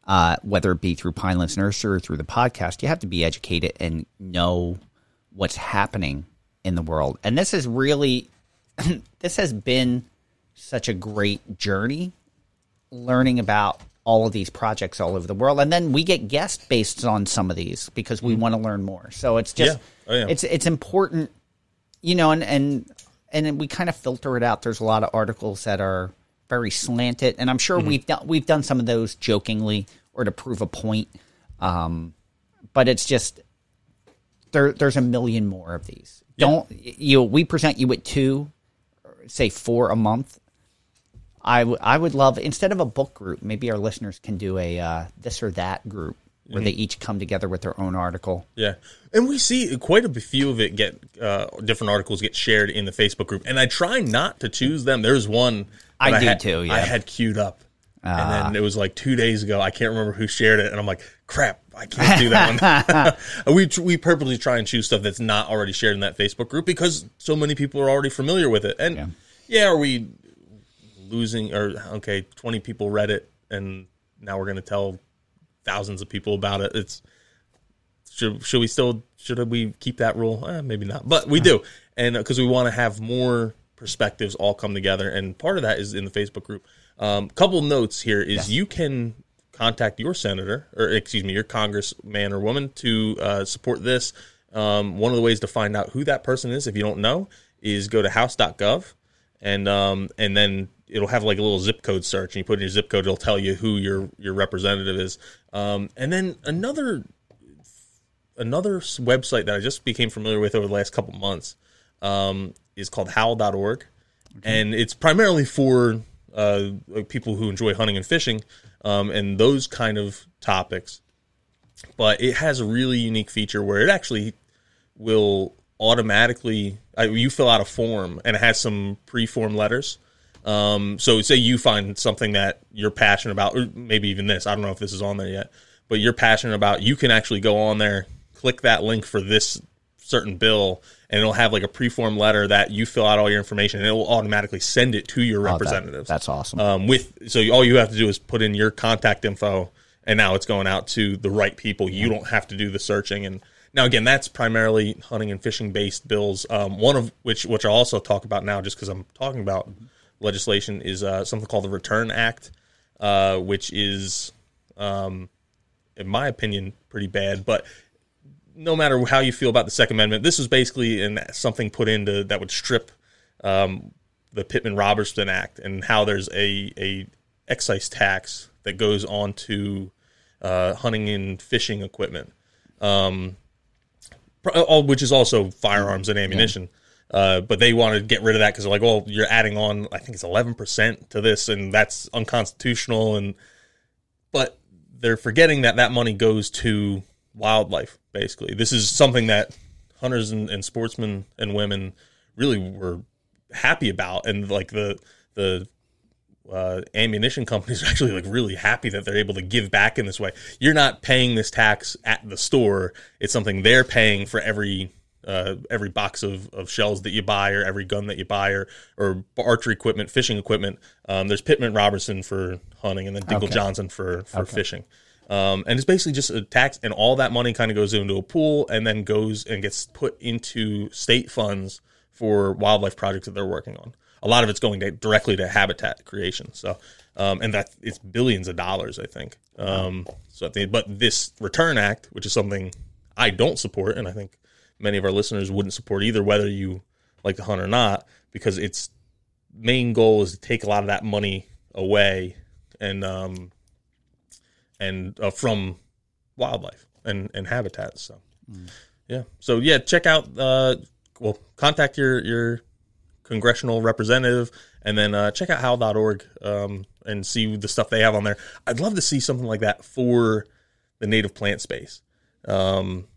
Uh, whether it be through Pinelands Nursery or through the podcast, you have to be educated and know what's happening in the world. And this is really, this has been such a great journey learning about all of these projects all over the world and then we get guests based on some of these because we want to learn more so it's just Mm-hmm. Yeah. Oh, yeah. it's it's important you know and and and then we kind of filter it out there's a lot of articles that are very slanted and i'm sure Mm-hmm. we've done we've done some of those jokingly or to prove a point um but it's just there there's a million more of these don't you Know, we present you with two say four a month I, w- I would love instead of a book group, maybe our listeners can do a uh, this or that group where they each come together with their own article. Yeah, and we see quite a few of it get uh, different articles get shared in the Facebook group, and I try not to choose them. There's one I that do had, too, yeah. Ah. I had queued up, and then it was like two days ago. I can't remember who shared it, and I'm like, crap, I can't do that one. we tr- we purposely try and choose stuff that's not already shared in that Facebook group because so many people are already familiar with it. And Yeah. yeah, are we losing or okay, 20 people read it, and now we're going to tell thousands of people about it. It's should should we still should we keep that rule? Eh, maybe not, but we do, and because we want to have more perspectives all come together, and part of that is in the Facebook group. Um, couple notes here is you can contact your senator or excuse me your congressman or woman to uh, support this. Um, one of the ways to find out who that person is, if you don't know, is go to house.gov and um, and then it'll have like a little zip code search, and you put in your zip code, it'll tell you who your your representative is. Um, and then another another website that I just became familiar with over the last couple months um, is called howl.org. And it's primarily for uh, like people who enjoy hunting and fishing um, and those kind of topics. But it has a really unique feature where it actually will automatically, uh, you fill out a form and it has some pre-form letters. Um, so say you find something that you're passionate about, or maybe even this, I don't know if this is on there yet, but you're passionate about, you can actually go on there, click that link for this certain bill, and it'll have like a preform letter that you fill out all your information, and it will automatically send it to your Oh, that- representatives. that's awesome. Um, with so all you have to do is put in your contact info, and now it's going out to the right people. You don't have to do the searching. And now again, that's primarily hunting and fishing based bills. Um, one of which, which I'll also talk about now, just because I'm talking about legislation, is uh, something called the Return Act, uh, which is, um, in my opinion, pretty bad. But no matter how you feel about the Second Amendment, this is basically an, something put into that would strip um, the Pittman Robertson Act and how there's a, a excise tax that goes on to uh, hunting and fishing equipment, um, all, which is also firearms and ammunition. Uh, but they want to get rid of that because they're like, well, you're adding on, I think it's 11% to this, and that's unconstitutional. And but they're forgetting that that money goes to wildlife. Basically, this is something that hunters and, and sportsmen and women really were happy about, and like the the uh, ammunition companies are actually like really happy that they're able to give back in this way. You're not paying this tax at the store; it's something they're paying for every uh, every box of, of shells that you buy, or every gun that you buy, or or archery equipment, fishing equipment. Um, there's Pittman Robertson for hunting, and then Dingell Okay. Johnson for for fishing. Um, and it's basically just a tax, and all that money kind of goes into a pool, and then goes and gets put into state funds for wildlife projects that they're working on. A lot of it's going to, directly to habitat creation. So, um, and that it's billions of dollars, I think. Um, so, I think, but this Return Act, which is something I don't support, and I think many of our listeners wouldn't support either, whether you like to hunt or not, because its main goal is to take a lot of that money away and um and uh, from wildlife and and habitats. So yeah, so yeah, check out uh well contact your your congressional representative and then uh, check out how.org um, and see the stuff they have on there. I'd love to see something like that for the native plant space. Um,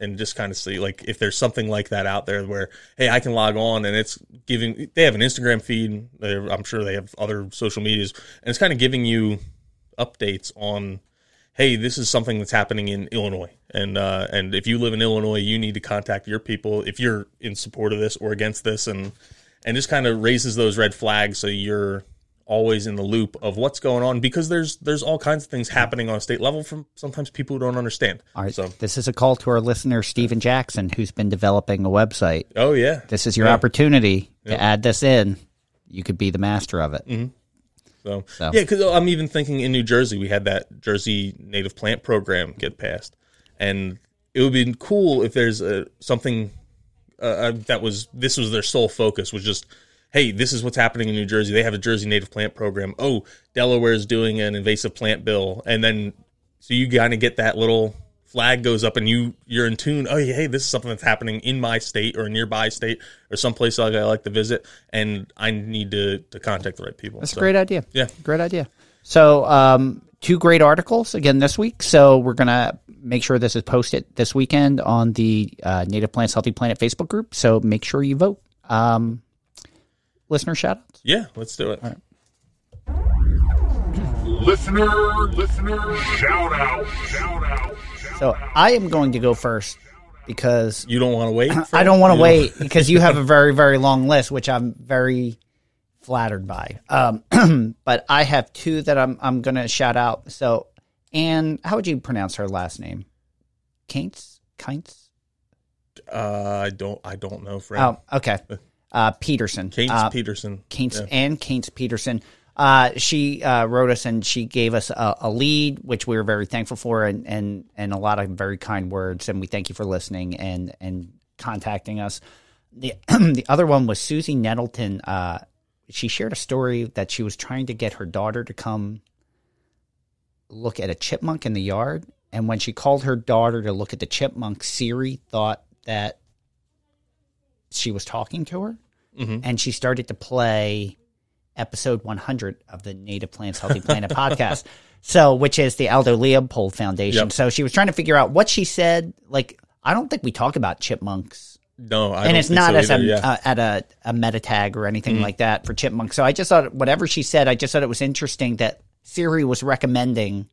and just kind of see like if there's something like that out there where hey I can log on and it's giving they have an Instagram feed I'm sure they have other social medias and it's kind of giving you updates on hey this is something that's happening in Illinois. And uh, and if you live in Illinois you need to contact your people if you're in support of this or against this and and just kind of raises those red flags so you're always in the loop of what's going on because there's there's all kinds of things happening on a state level from sometimes people who don't understand All right. so This is a call to our listener, Stephen Jackson, who's been developing a website. oh yeah This is your Yeah. opportunity to add this in. You could be the master of it. Mm-hmm. So, So- yeah, because I'm even thinking in New Jersey we had that Jersey native plant program get passed, and it would be cool if there's a, something uh, uh, that was this was their sole focus was just hey this is what's happening in New Jersey they have a Jersey native plant program oh Delaware is doing an invasive plant bill and then so you kind of get that little flag goes up and you you're in tune oh yeah hey this is something that's happening in my state or a nearby state or someplace like I like to visit and I need to to contact the right people That's So- a great idea. Yeah. Great idea. So, um, two great articles again this week. So, we're going to make sure this is posted this weekend on the uh, Native Plants Healthy Planet Facebook group. So, make sure you vote. Um, listener shout outs. Yeah, let's do it. Listener, listener, shout out, shout out. So, I am going to go first because You don't want to wait? I don't want to wait because you have a very, very long list, which I'm very flattered by. Um, but I have two that I'm I'm going to shout out. So, Anne, how would you pronounce her last name? Kaints? Kaints? Uh, I don't. I don't know, Fred. Oh, okay. Uh, Peterson. Keynes Uh, Peterson. Kaints Yeah. and Kaints Peterson. Uh, she uh, wrote us and she gave us a, a lead, which we were very thankful for, and, and and a lot of very kind words. And we thank you for listening and and contacting us. The the other one was Susie Nettleton. Uh, she shared a story that she was trying to get her daughter to come look at a chipmunk in the yard, and when she called her daughter to look at the chipmunk, Siri thought that she was talking to her and she started to play episode 100 of the Native Plants Healthy Planet podcast. So, which is the Aldo Leopold Foundation. Yep. So she was trying to figure out what she said. Like, I don't think we talk about chipmunks, No, I and don't it's think not so as either, a, yeah. Mm-hmm. uh, at a, a meta tag or anything like that for chipmunks. So I just thought whatever she said, I just thought it was interesting that Siri was recommending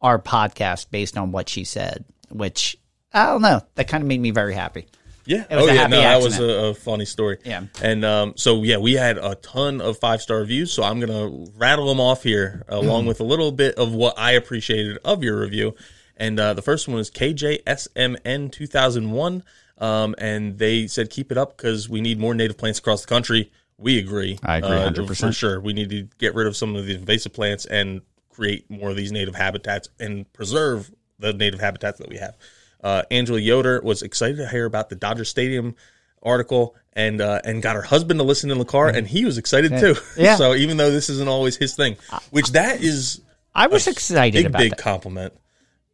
our podcast based on what she said, which I don't know. That kind of made me very happy. Yeah. It was oh a yeah. happy No, that was a, a funny story. Yeah. And um, so yeah, we had a ton of five star reviews. So I'm gonna rattle them off here, along with a little bit of what I appreciated of your review. And uh, the first one is KJSMN 2001. Um, and they said keep it up because we need more native plants across the country. We agree. I agree uh, 100%. for sure. We need to get rid of some of the invasive plants and create more of these native habitats and preserve the native habitats that we have. Uh, Angela Yoder was excited to hear about the Dodger Stadium article and uh, and got her husband to listen in the car, and he was excited too. Yeah. so even though this isn't always his thing, which that is I was excited big big that. compliment.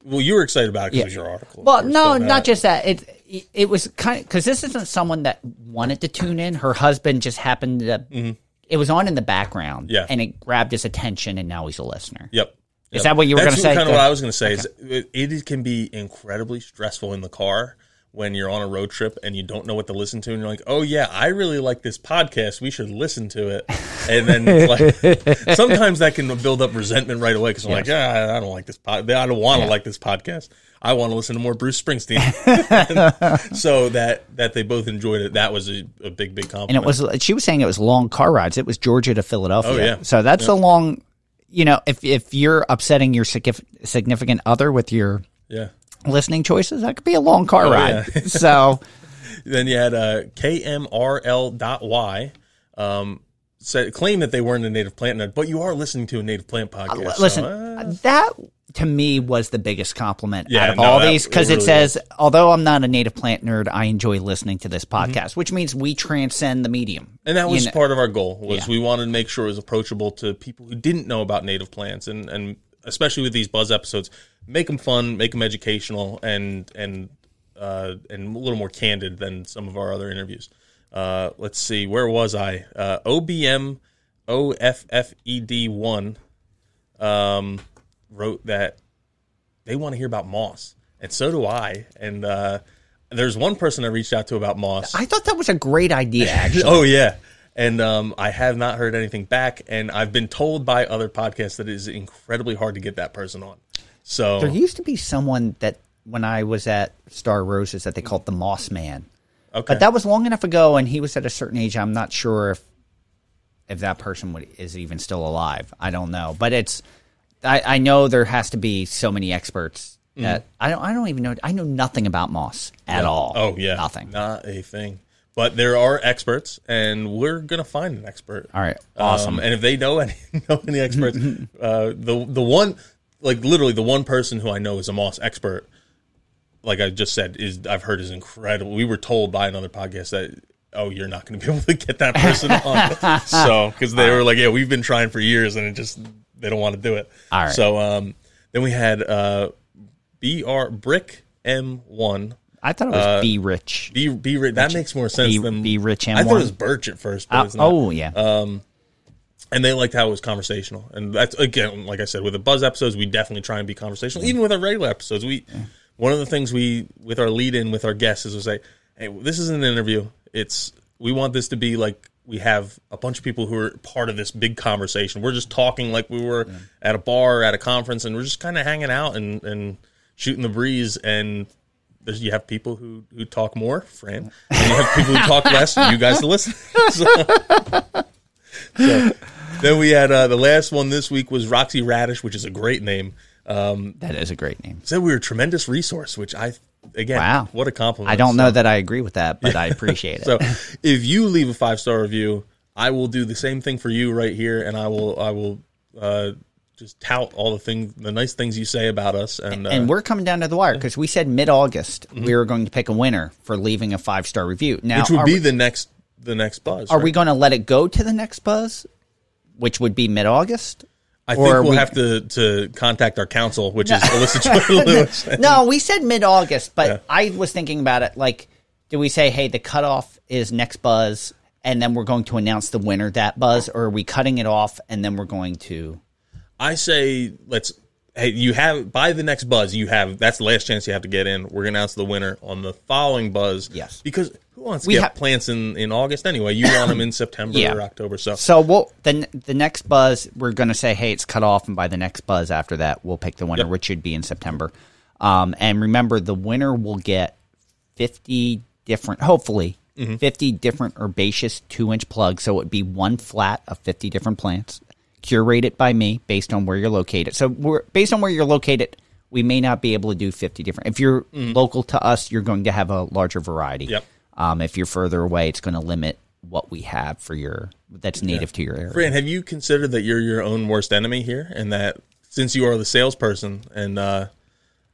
Well, you were excited about it because it was your article. Well, of no, not just that. It it was kind of because this isn't someone that wanted to tune in. Her husband just happened to. It was on in the background, Mm-hmm. Yeah. and it grabbed his attention, and now he's a listener. Yep. Is that what you were That's gonna say? That's kind of what. I was going to say is it, it can be incredibly stressful in the car when you're on a road trip and you don't know what to listen to, and you're like, "Oh yeah, I really like this podcast. We should listen to it." And then like, sometimes that can build up resentment right away because I'm like, "Yeah, I don't like this pod. I don't want to like this podcast. I want to listen to more Bruce Springsteen." so that that they both enjoyed it. That was a, a big big compliment. And it was. She was saying it was long car rides. It was Georgia to Philadelphia. Oh, yeah. So that's a long. You know, if if you're upsetting your significant other with your yeah. listening choices, that could be a long car Oh, ride. yeah. so Then you had uh, KMRL.Y um, said claim that they weren't a native plant nerd, but you are listening to a native plant podcast. so, listen, uh, that to me was the biggest compliment Yeah, out of no, all that- these because it it, really says, although I'm not a native plant nerd, I enjoy listening to this Mm-hmm. podcast, which means we transcend the medium. And that was You know- part of our goal was Yeah. we wanted to make sure it was approachable to people who didn't know about native plants and, and especially with these buzz episodes, make them fun, make them educational and and uh, and a little more candid than some of our other interviews. Uh, let's see, where was I? Uh, OBM OFFED one um, wrote that they want to hear about moss, and so do I. And uh, there's one person I reached out to about moss. I thought that was a great idea, actually. Oh yeah, and um, I have not heard anything back, and I've been told by other podcasts that it is incredibly hard to get that person on. So There used to be someone that when I was at Star Roses that they called the Moss Man. okay, But that was long enough ago, and he was at a certain age. I'm not sure if if that person would, is even still alive. I don't know, but it's. I, I know there has to be so many experts that I don't. I don't even know. I know nothing about moss at all. oh yeah, nothing. not a thing. But there are experts, and we're gonna find an expert. All right, awesome. Um, and if they know any know any experts, uh, the the one like literally the one person who I know is a moss expert, like I just said, is I've heard is incredible. We were told by another podcast that oh you're not going to be able to get that person on, so because they were like yeah we've been trying for years and it just they don't want to do it. All right. So um, then we had uh, Br Brick M one. I thought it was B Rich. B B ri- that makes more sense Be- than Be Rich M1. I thought it was Birch at first, but Uh, it's not oh yeah, and they liked how it was conversational. And that's again, like I said, with the buzz episodes, we definitely try and be conversational. Even with our regular episodes, we one of the things we with our lead in with our guests is we say, "Hey, this is an interview. It's we want this to be like we have a bunch of people who are part of this big conversation. We're just talking like we were at a bar at a conference, and we're just kind of hanging out and and shooting the breeze and." There's, you have people who, who talk more, Fran, and you have people who talk less. You guys to listen. So- so, then we had uh, the last one this week was Roxy Radish, which is a great name. that is a great name. Said we were a tremendous resource, which I again, Wow, what a compliment. I don't So- know that I agree with that, but I appreciate it. So if you leave a five star review, I will do the same thing for you right here, and I will I will uh, just tout all the things, the nice things you say about us, and, uh, and we're coming down to the wire because we said mid August we were going to pick a winner for leaving a five star review. Now, which would be we, the next the next buzz. are right? we going to let it go to the next buzz, which would be mid August? I or think we'll we- have to to contact our counsel, which is Alyssa Joy Lewis. No, we said mid August, but Yeah. I was thinking about it like, do we say, hey, the cutoff is next buzz, and then we're going to announce the winner that buzz, or are we cutting it off and then we're going to? I say let's. Hey, you have by the next buzz. You have that's the last chance you have to get in. We're gonna announce the winner on the following buzz. Yes. because who wants to We get ha- plants in in August anyway? You want them in September Yeah. or October. So So we'll the the next buzz we're going to say, hey, it's cut off, and by the next buzz after that, we'll pick the winner, Yep. which should be in September. Um, and remember, the winner will get fifty different, hopefully, Mm-hmm. fifty different herbaceous two inch plugs. So it would be one flat of fifty different plants, curated by me based on where you're located. So we're based on where you're located. We may not be able to do 50 different. If you're local to us, you're going to have a larger variety. Yep. Um, if you're further away, it's going to limit what we have for your that's native to your area. Fran, have you considered that you're your own worst enemy here, and that since you are the salesperson and uh,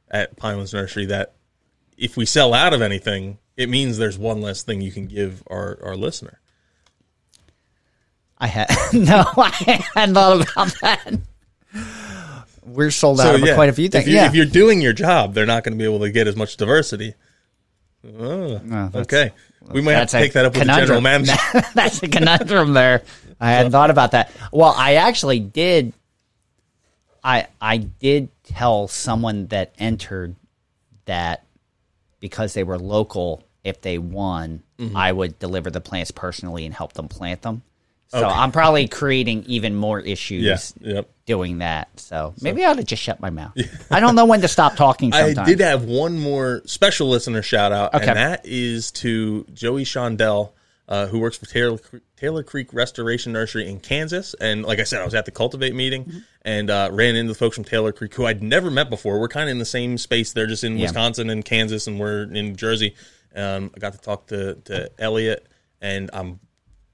at Pinelands Nursery, that if we sell out of anything, it means there's one less thing you can give our our listener. I had no, I hadn't thought about that. We're sold out of yeah, quite a few things. If, you, yeah. if you're doing your job, they're not going to be able to get as much diversity. Oh, that's- okay. We might have to take that up with the general conundrum. manager. That's a conundrum there. I hadn't thought about that. Well, I actually did. I I did tell someone that entered that because they were local, if they won, Mm-hmm. I would deliver the plants personally and help them plant them. So I'm probably creating even more issues Yes. Yep. doing that. So, maybe I ought to just shut my mouth. I don't know when to stop talking. Sometimes. I did have one more special listener shout out, Okay. and that is to Joey Shondell, uh, who works for Taylor, Taylor Creek Restoration Nursery in Kansas. And like I said, I was at the Cultivate meeting Mm-hmm. and uh, ran into the folks from Taylor Creek who I'd never met before. We're kind of in the same space. They're just in Yeah. Wisconsin and Kansas, and we're in Jersey. Um, I got to talk to, to Elliot, and I'm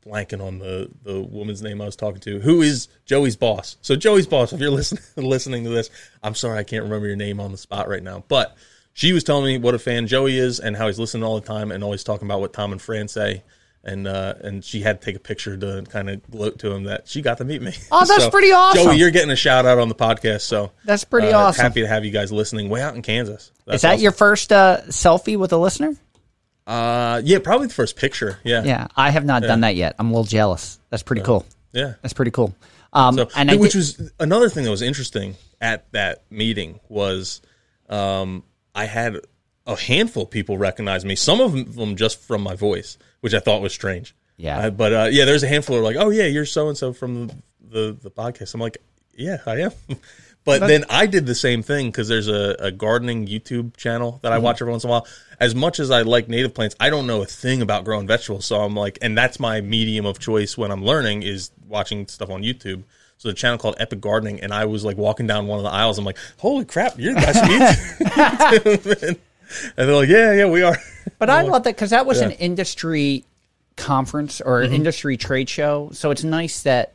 blanking on the the woman's name I was talking to, who is Joey's boss. So Joey's boss, if you're listening listening to this, I'm sorry I can't remember your name on the spot right now, but she was telling me what a fan Joey is and how he's listening all the time and always talking about what Tom and Fran say. And uh, and she had to take a picture to kind of gloat to him that she got to meet me. Oh, that's pretty awesome. Joey, you're getting a shout out on the podcast. So That's pretty uh, awesome. Happy to have you guys listening way out in Kansas. That's Is that awesome. your first uh, selfie with a listener? Uh, yeah, probably the first picture. Yeah, Yeah, I have not done that yet. I'm a little jealous. That's pretty cool. yeah. That's pretty cool. Um, So, and I which did- was another thing that was interesting at that meeting was um, I had a handful of people recognize me. Some of them just from my voice, which I thought was strange. Yeah. Uh, but uh, yeah, there's a handful of like, oh yeah, you're so and so from the, the the podcast. I'm like, yeah, I am. but then I did the same thing because there's a, a gardening YouTube channel that I Mm-hmm. watch every once in a while. As much as I like native plants, I don't know a thing about growing vegetables. So I'm like, and that's my medium of choice when I'm learning is watching stuff on YouTube. So the channel called Epic Gardening, and I was like walking down one of the aisles. I'm like, holy crap, you're the guys from YouTube. and they're like, yeah, yeah, we are. But I love that because that was Yeah. an industry conference or Mm-hmm. industry trade show. So it's nice that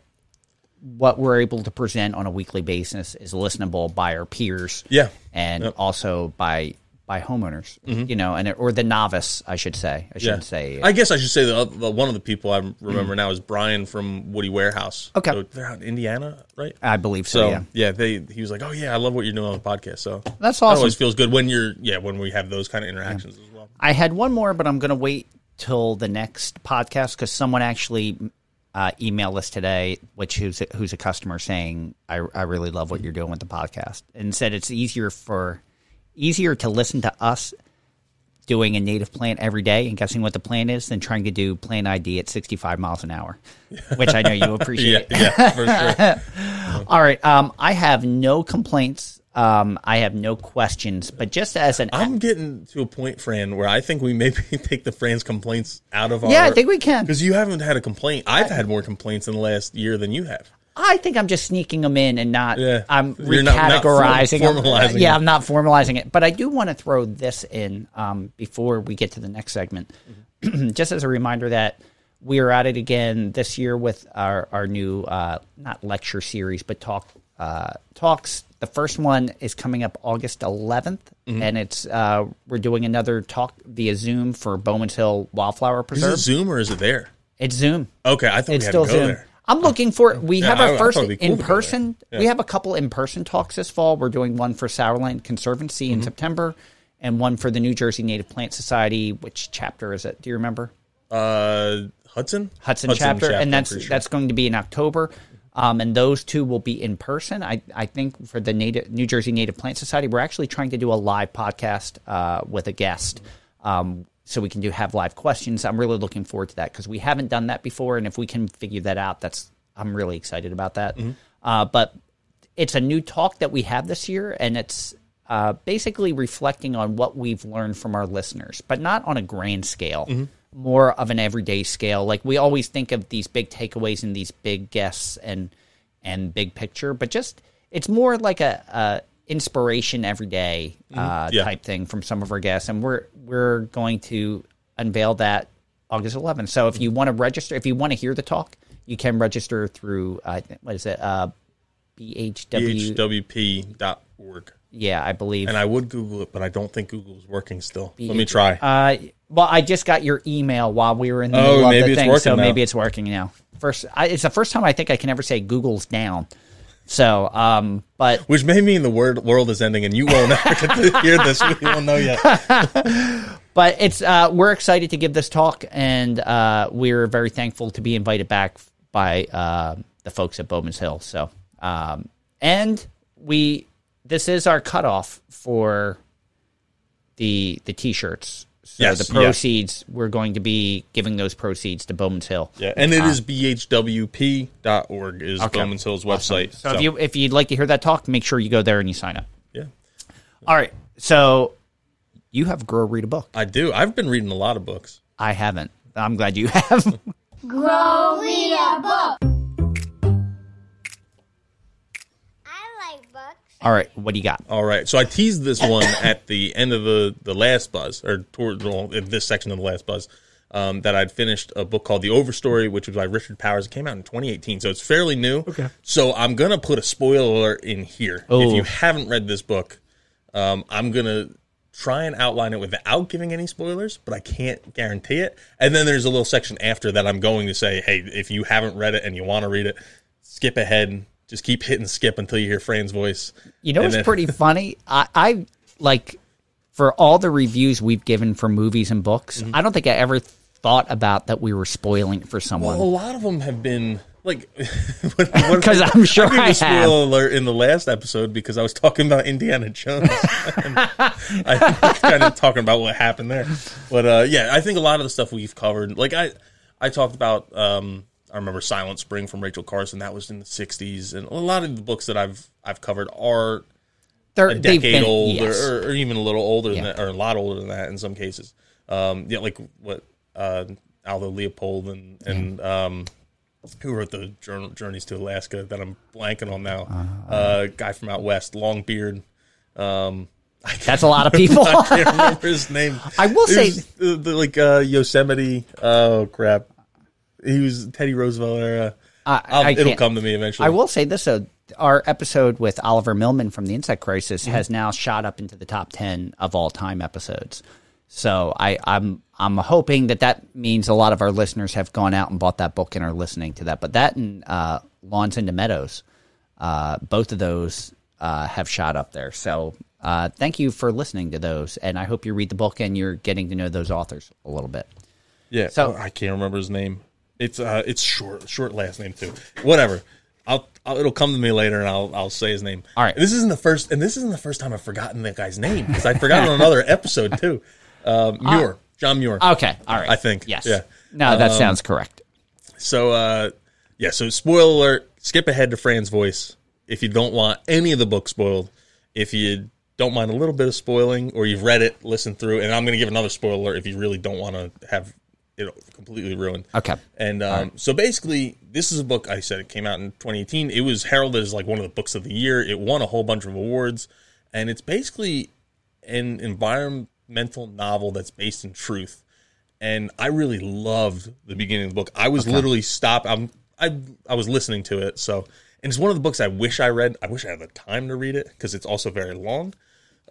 what we're able to present on a weekly basis is listenable by our peers. Yeah. And Yep. Mm-hmm. also by by homeowners, you know, and or the novice, I should say. I shouldn't say. I guess I should say the, the one of the people I remember now is Brian from Woody Warehouse. Okay. so they're out in Indiana, right? I believe so. So yeah. yeah. they he was like, oh yeah, I love what you're doing on the podcast. So That's That always feels good when you're yeah when we have those kind of interactions as well. I had one more, but I'm going to wait till the next podcast because someone actually uh, emailed us today, which who's a, who's a customer saying, I, "I really love what you're doing with the podcast," and said it's easier for easier to listen to us doing a native plant every day and guessing what the plant is than trying to do plant ID at 65 miles an hour, which I know you appreciate. Yeah, yeah, for sure. All right, um, I have no complaints. Um, I have no questions, but just as an I'm getting to a point, Fran, where I think we maybe take the Fran's complaints out of our. Yeah, I think we can. because you haven't had a complaint. I've had more complaints in the last year than you have. I think I'm just sneaking them in and not. Yeah. I'm You're not- not form- recategorizing. them. formalizing Yeah. I'm not formalizing it, but I do want to throw this in um, before we get to the next segment, just as a reminder that we are at it again this year with our our new uh, not lecture series, but talk uh, talks. The first one is coming up August 11th, Mm-hmm. and it's uh, we're doing another talk via Zoom for Bowman's Hill Wildflower Preserve. Is it Zoom or is it there? It's Zoom. Okay, I thought It's still to go Zoom. there. I'm looking for. We Yeah, have our I first cool in to go there. person. Yeah. We have a couple in person talks this fall. We're doing one for Sourland Conservancy Mm-hmm. in September, and one for the New Jersey Native Plant Society. Which chapter is it? Do you remember? Uh, Hudson? Hudson, chapter, and that's sure. that's going to be in October. Um, and those two will be in person. I, I think for the native New Jersey Native Plant Society, we're actually trying to do a live podcast uh, with a guest, um, so we can do have live questions. I'm really looking forward to that because we haven't done that before, and if we can figure that out, that's I'm really excited about that. Uh, but it's a new talk that we have this year, and it's uh, basically reflecting on what we've learned from our listeners, but not on a grand scale, more of an everyday scale. Like we always think of these big takeaways and these big guests and and big picture, but just it's more like a, a inspiration every day uh, Yeah. type thing from some of our guests, and we're we're going to unveil that August 11th. So if you want to register, if you want to hear the talk, you can register through uh, what is it? Uh, BHW. BHWP.org. Yeah, I believe. And I would Google it, but I don't think Google is working still. Let me try. Uh, well, I just got your email while we were in the Oh, middle of maybe the it's thing, so now. maybe it's working now. First, I, it's the first time I think I can ever say Google's down. So, um, but Which may mean the word world is ending, and you won't ever get to hear this. We won't know yet. but it's uh, we're excited to give this talk, and uh, we're very thankful to be invited back by uh, the folks at Bowman's Hill. So, um, and we this is our cutoff for the the t-shirts. So Yes, the yes. proceeds we're going to be giving those proceeds to Bowman's Hill. Yeah, and it uh, is bhwp.org is Okay. Bowman's Hill's website. So, if you if you'd like to hear that talk, make sure you go there and you sign up. yeah, All right. So you have Grow Read a book. I do. I've been reading a lot of books. I haven't. I'm glad you have. Grow read a book. All right. What do you got? All right, so I teased this one at the end of the the last buzz, or toward well, in this section of the last buzz. um, that I'd finished a book called The Overstory, which was by Richard Powers. It came out in 2018, so it's fairly new. Okay. So I'm gonna put a spoiler alert in here. Oh. If you haven't read this book, um, I'm gonna try and outline it without giving any spoilers, but I can't guarantee it. And then there's a little section after that I'm going to say, hey, if you haven't read it and you want to read it, skip ahead. Just keep hitting skip until you hear Fran's voice. You know what's then- pretty funny? I, I like for all the reviews we've given for movies and books. Mm-hmm. I don't think I ever thought about that we were spoiling it for someone. Well, a lot of them have been like because I'm sure I I a spoiler alert in the last episode because I was talking about Indiana Jones. I was kind of talking about what happened there, but uh, yeah, I think a lot of the stuff we've covered, like I, I talked about. Um, I remember Silent Spring from Rachel Carson. That was in the '60s, and a lot of the books that I've I've covered are They're, a decade been- old yes. or, or even a little older Yeah. than that, or a lot older than that in some cases. Um, yeah, like what uh, Aldo Leopold and and um, who wrote the journal, Journeys to Alaska that I'm blanking on now. uh guy from out west, long beard. Um, That's a lot of people. I can't remember his name. I will say- the, the, like uh, Yosemite. Oh crap! He was Teddy Roosevelt era. I- I'll- it'll come to me eventually. I will say this though. Our episode with Oliver Milman from the Insect Crisis Mm-hmm. has now shot up into the top ten of all time episodes. So I, I'm I'm hoping that that means a lot of our listeners have gone out and bought that book and are listening to that. But that and uh, Lawns into Meadows, uh, both of those uh, have shot up there. So uh, thank you for listening to those, and I hope you read the book and you're getting to know those authors a little bit. Yeah. So- So I can't remember his name. It's uh, it's short, short last name too. Whatever. I'll, I'll it'll come to me later, and I'll I'll say his name. All right. This isn't the first, and this isn't the first time I've forgotten that guy's name because I forgot on another episode too. Um, Muir, John Muir. Okay, all right. I think. yes. Yeah. No, that sounds correct. So uh, yeah. So spoiler alert. Skip ahead to Fran's voice if you don't want any of the book spoiled. If you don't mind a little bit of spoiling, or you've read it, listen through, and I'm going to give another spoiler alert if you really don't want to have it completely ruined. Okay. And um, so basically, this is a book. I said it came out in 2018. It was heralded as like one of the books of the year. It won a whole bunch of awards, and it's basically an environmental novel that's based in truth. And I really loved the beginning of the book. I was literally stopped. I'm I I was listening to it. So, and it's one of the books I wish I read. I wish I had the time to read it because it's also very long.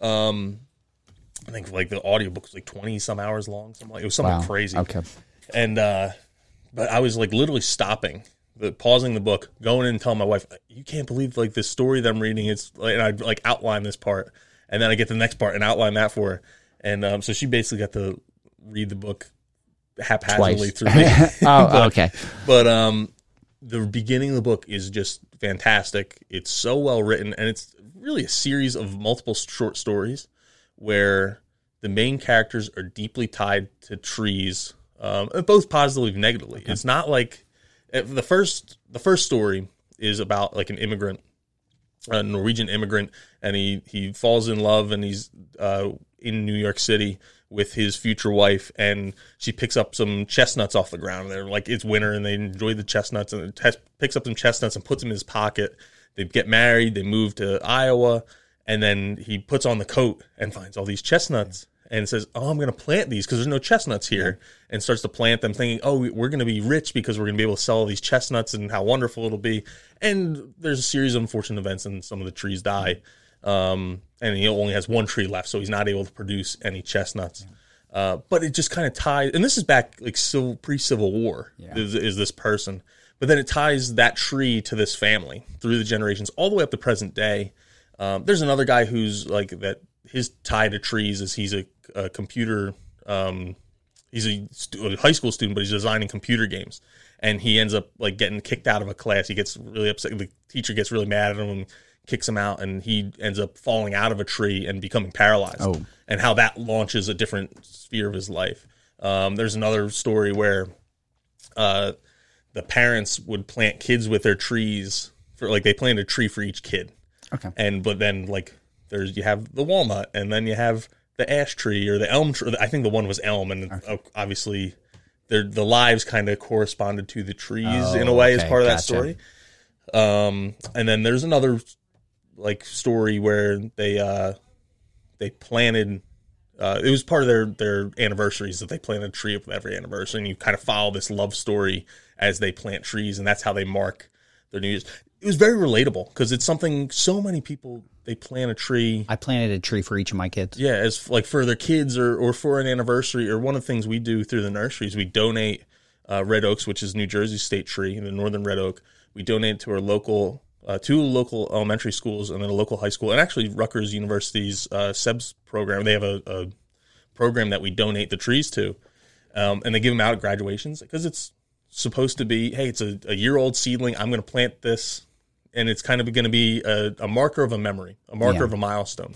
Um, I think like the audiobook was like 20 some hours long. Something like it was something Wow. crazy Okay. and uh but i was like literally stopping the pausing the book going in and telling my wife you can't believe like this story that i'm reading it's like and i like outline this part and then i get the next part and outline that for her and um so she basically got to read the book haphazardly Twice. through me Oh, okay. but um the beginning of the book is just fantastic it's so well written and it's really a series of multiple short stories where the main characters are deeply tied to trees um, both positively and negatively it's not like uh, the first the first story is about like an immigrant a Norwegian immigrant, and he he falls in love, and he's uh, in New York City with his future wife, and she picks up some chestnuts off the ground. They're like it's winter, and they enjoy the chestnuts, and tes- picks up some chestnuts and puts them in his pocket. They get married, they move to Iowa, and then he puts on the coat and finds all these chestnuts. And says, "Oh, I'm going to plant these because there's no chestnuts here," and starts to plant them, thinking, "Oh, we- we're going to be rich because we're going to be able to sell all these chestnuts and how wonderful it'll be." And there's a series of unfortunate events, and some of the trees die. Um, and he only has one tree left, so he's not able to produce any chestnuts. Uh, but it just kind of ties, and this is back like civil, pre-Civil War. Is, is this person? But then it ties that tree to this family through the generations, all the way up to present day. Um, there's another guy who's like that. His tie to trees is he's a, a computer. Um, he's a, stu- a high school student, but he's designing computer games, and he ends up like getting kicked out of a class. He gets really upset. The teacher gets really mad at him and kicks him out, and he ends up falling out of a tree and becoming paralyzed. Oh. and how that launches a different sphere of his life. Um, there's another story where uh, the parents would plant kids with their trees for like they planted a tree for each kid. Okay. And but then like there's you have the walnut and then you have the ash tree or the elm tree. I think the one was elm and uh, obviously their the lives kind of corresponded to the trees in a Oh, way as part of that story. Um, and then there's another like story where they uh they planted Uh, it was part of their their anniversaries that they plant a tree with every anniversary, and you kind of follow this love story as they plant trees, and that's how they mark their New Year's. It was very relatable because it's something so many people they plant a tree I planted a tree for each of my kids. yeah, as like for their kids or, or for an anniversary or one of the things we do through the nurseries, we donate uh, red oaks, which is New Jersey state tree, the northern red oak. We donate to our local, uh, two local elementary schools and then a local high school, and actually Rutgers University's uh, SEBS program. They have a, a program that we donate the trees to, um, and they give them out at graduations because it's supposed to be, hey, it's a, a year old seedling. I'm going to plant this, and it's kind of going to be a, a marker of a memory, a marker Yeah. of a milestone.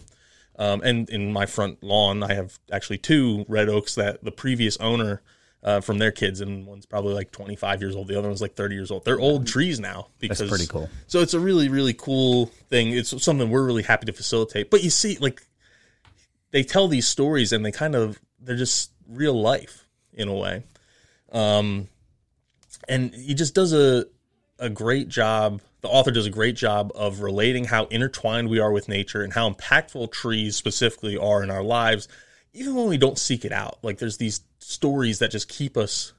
Um, and in my front lawn, I have actually two red oaks that the previous owner uh, from their kids, and one's probably like 25 years old, the other one's like 30 years old. They're old trees now because pretty cool. So it's a really, really cool thing. It's something we're really happy to facilitate. But you see, like they tell these stories, and they kind of they're just real life in a way. Um, and he just does a a great job. The author does a great job of relating how intertwined we are with nature and how impactful trees specifically are in our lives, even when we don't seek it out. Like there's these stories that just keep us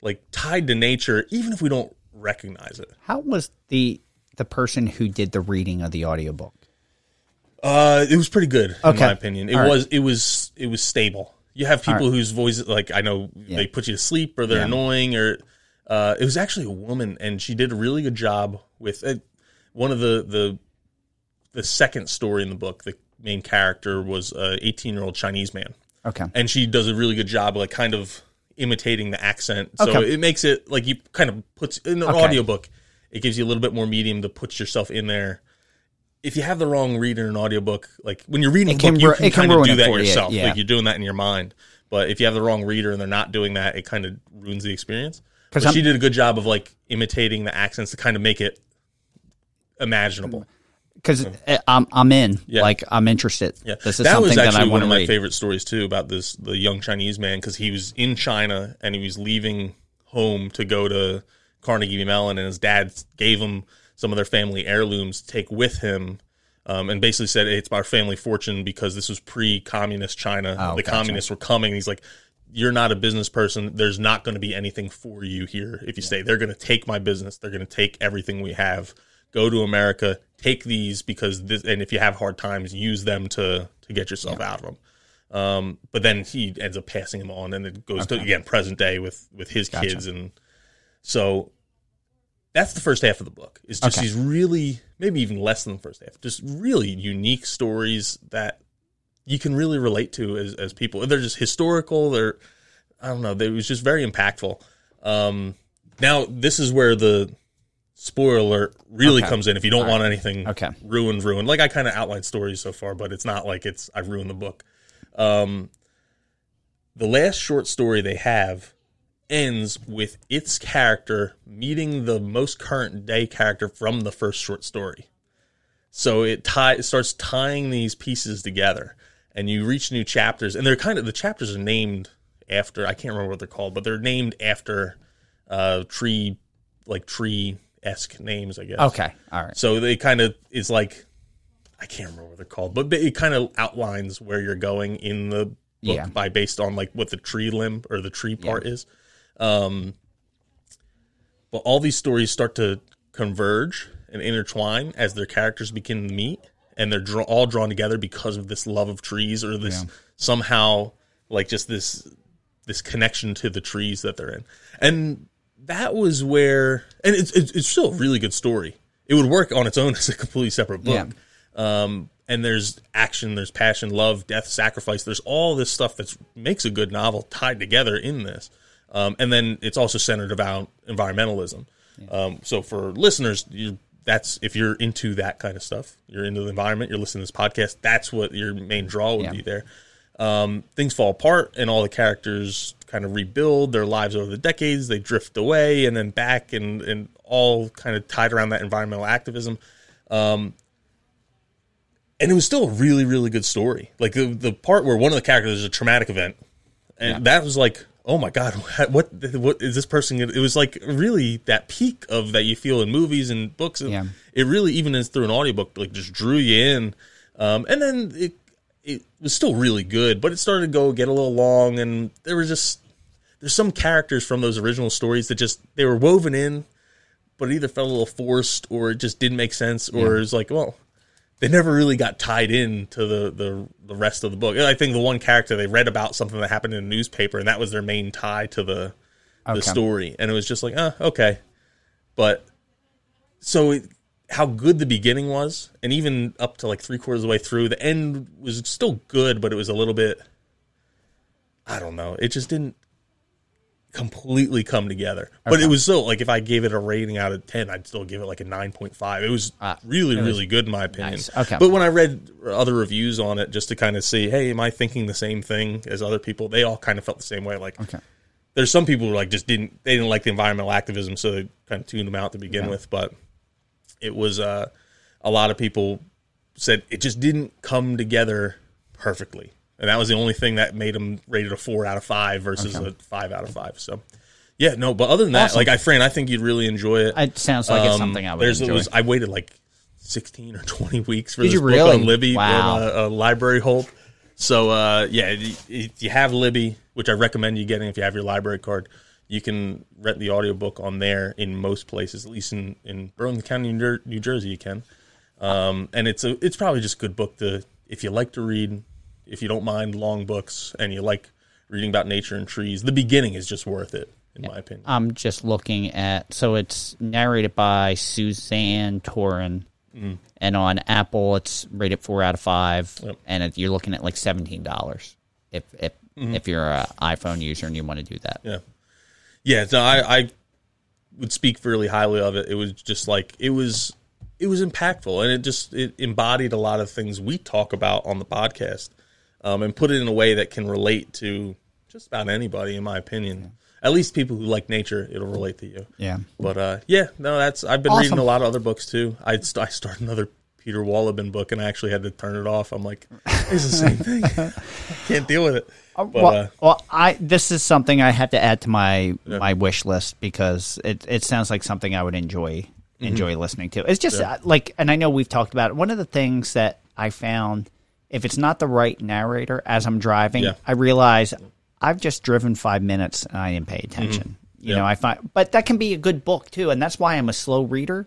like tied to nature, even if we don't recognize it. How was the the person who did the reading of the audiobook? Uh, it was pretty good in my opinion. It All right. was it was it was stable. You have people right. whose voices like I know they put you to sleep or they're Yeah. annoying or uh, it was actually a woman and she did a really good job with it. One of the the the second story in the book, the main character was a 18 year old Chinese man, Okay. and she does a really good job, like kind of imitating the accent. So Okay. it makes it like you kind of puts in an Okay. audiobook. It gives you a little bit more medium to put yourself in there. If you have the wrong reader in an audiobook, like when you're reading It a book, you ru- can, kind of do that you, yourself. yeah. Like you're doing that in your mind. But if you have the wrong reader and they're not doing that, it kind of ruins the experience. But I'm- she did a good job of like imitating the accents to kind of make it imaginable. Because I'm I'm in. Yeah. Like I'm interested. Yeah, This is that something was that actually I one of my read. favorite stories too about this the young Chinese man because he was in China and he was leaving home to go to Carnegie Mellon and his dad gave him some of their family heirlooms to take with him. Um, and basically said it's our family fortune because this was pre-communist China. Oh, the gotcha. communists were coming. And he's like, "You're not a business person. There's not going to be anything for you here if you stay. They're going to take my business. They're going to take everything we have. Go to America, take these because this, and if you have hard times, use them to to get yourself out of them." Um, but then he ends up passing them on, and it goes to again present day with with his Gotcha. kids, and so that's the first half of the book. It's just Okay. these really, maybe even less than the first half, just really unique stories that you can really relate to as, as people. They're just historical. They're, I don't know, they, it was just very impactful. Um, now, this is where the spoiler alert really Okay. comes in. If you don't want anything Okay. ruined, ruined. Like I kind of outlined stories so far, but it's not like it's I've ruined the book. Um, the last short story they have ends with its character meeting the most current day character from the first short story. So it tie it starts tying these pieces together, and you reach new chapters, and they're kind of the chapters are named after I can't remember what they're called, but they're named after uh, tree like tree esque names, I guess. Okay. All right. So they kind of it's like I can't remember what they're called, but it kind of outlines where you're going in the book Yeah. by based on like what the tree limb or the tree part is. Um, but all these stories start to converge and intertwine as their characters begin to meet, and they're draw- all drawn together because of this love of trees or this somehow like just this this connection to the trees that they're in, and that was where and it's it's, it's still a really good story. It would work on its own as a completely separate book. Um, and there's action, there's passion, love, death, sacrifice. There's all this stuff that makes a good novel tied together in this. Um, and then it's also centered about environmentalism. Um, so for listeners, you, that's if you're into that kind of stuff, you're into the environment, you're listening to this podcast. That's what your main draw would Yeah. be there. Um, things fall apart, and all the characters kind of rebuild their lives over the decades. They drift away and then back, and and all kind of tied around that environmental activism and it was still a really really good story like the, the part where one of the characters is a traumatic event and that was like oh my god what what is this person it was like really that peak of that you feel in movies and books. Yeah. it really even as through an audiobook like just drew you in. Um, and then it it was still really good, but it started to go get a little long, and there was just there's some characters from those original stories that just they were woven in, but it either felt a little forced or it just didn't make sense, or it was like, well, they never really got tied in to the, the the rest of the book. I think the one character they read about something that happened in a newspaper, and that was their main tie to the the Okay. story, and it was just like, ah, okay, but so it, how good the beginning was, and even up to like three quarters of the way through, the end was still good, but it was a little bit, I don't know, it just didn't completely come together. But it was still like if I gave it a rating out of ten, I'd still give it like a nine point five. It was Ah, really, really good in my opinion. nice. Okay. But when I read other reviews on it, just to kind of see, hey, am I thinking the same thing as other people? They all kind of felt the same way. Like, Okay. there's some people who like just didn't they didn't like the environmental activism, so they kind of tuned them out to begin with. But it was uh, a lot of people said it just didn't come together perfectly, and that was the only thing that made them rated a four out of five versus a five out of five. So. Yeah, no, but other than that, Awesome. like I, Fran, I think you'd really enjoy it. It sounds like it's Um, something I would there's, enjoy. Was, I waited like 16 or 20 weeks for Did this you book really? on Libby Wow. on a, a library hold. So uh, yeah, if you have Libby, which I recommend you getting if you have your library card, you can rent the audiobook on there in most places, at least in, in Burlington County, New New Jersey, you can. Um, and it's a it's probably just a good book to if you like to read, if you don't mind long books and you like reading about nature and trees. The beginning is just worth it, in my opinion. I'm just looking at so it's narrated by Suzanne Toren, mm-hmm. and on Apple it's rated four out of five, Yep. and it, you're looking at like seventeen dollars if if mm-hmm. if you're an iPhone user and you want to do that. Yeah, yeah. So I, I would speak fairly highly of it. It was just like it was, it was impactful, and it just it embodied a lot of things we talk about on the podcast, um, and put it in a way that can relate to just about anybody, in my opinion. At least people who like nature, it'll relate to you. Yeah. But uh, yeah, no, that's I've been Awesome. reading a lot of other books too. I st- I started another Peter Wohlleben book, and I actually had to turn it off. I'm like, it's the same thing. I can't deal with it. But well, uh, well, I this is something I have to add to my my wish list because it it sounds like something I would enjoy Mm-hmm. enjoy listening to. It's just uh, like, and I know we've talked about it. One of the things that I found, if it's not the right narrator as I'm driving, Yeah. I realize I've just driven five minutes and I didn't pay attention. You Yeah. know, I find, but that can be a good book too, and that's why I'm a slow reader.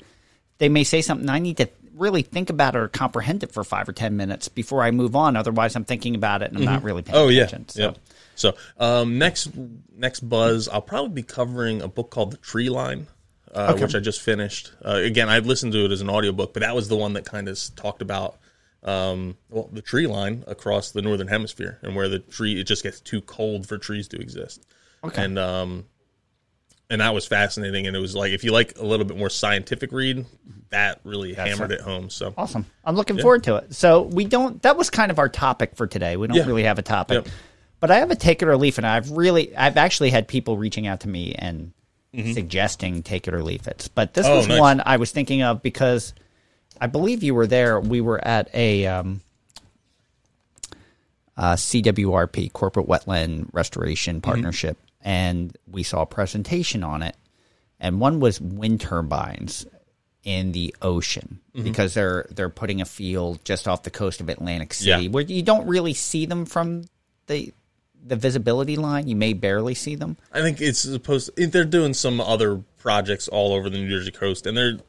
They may say something I need to really think about it or comprehend it for five or ten minutes before I move on. Otherwise, I'm thinking about it and I'm not really paying Oh yeah. So. yeah. So um, next next buzz, I'll probably be covering a book called The Tree Line, uh, which I just finished. Uh, again, I listened to it as an audiobook, but that was the one that kind of talked about um, well the tree line across the northern hemisphere and where the tree it just gets too cold for trees to exist. Okay. And um, and that was fascinating. And it was like if you like a little bit more scientific read, that really hammered it home. So Awesome. I'm looking forward to it. So we don't. That was kind of our topic for today. We don't Yeah. really have a topic, but I have a take it or leave it. And I've really, I've actually had people reaching out to me and suggesting take it or leave it. But this Mm-hmm. Oh, was nice. one I was thinking of because I believe you were there. We were at a um, uh, CWRP Corporate Wetland Restoration Mm-hmm. Partnership, and we saw a presentation on it. And one was wind turbines in the ocean Mm-hmm. because they're they're putting a field just off the coast of Atlantic City Yeah. where you don't really see them from the the visibility line. You may barely see them. I think it's supposed. they're doing some other projects all over the New Jersey coast, and they're.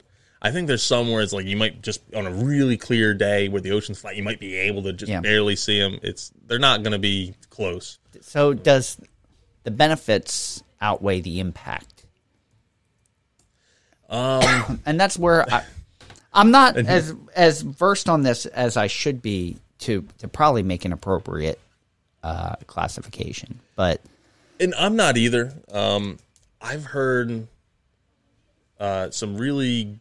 I think there's some where it's like you might just on a really clear day where the ocean's flat, you might be able to just Yeah. barely see them. It's they're not going to be close. So does the benefits outweigh the impact? Um, and that's where I, I'm not as as versed on this as I should be to to probably make an appropriate uh, classification. But And I'm not either. Um, I've heard uh, some really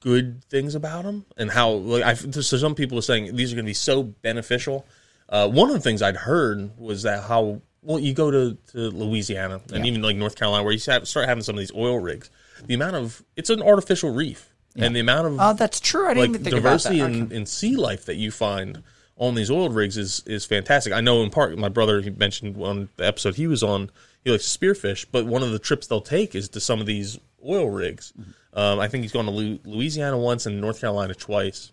good things about them and how like I've, so some people are saying these are going to be so beneficial. Uh, one of the things I'd heard was that how well you go to, to Louisiana and even like North Carolina where you start having some of these oil rigs. The amount of it's an artificial reef and the amount of oh, that's true. I didn't like even think about that. diversity in, in sea life that you find on these oil rigs is is fantastic. I know in part my brother he mentioned on the episode he was on he likes spearfish, but one of the trips they'll take is to some of these oil rigs. Um, I think he's gone to Louisiana once and North Carolina twice.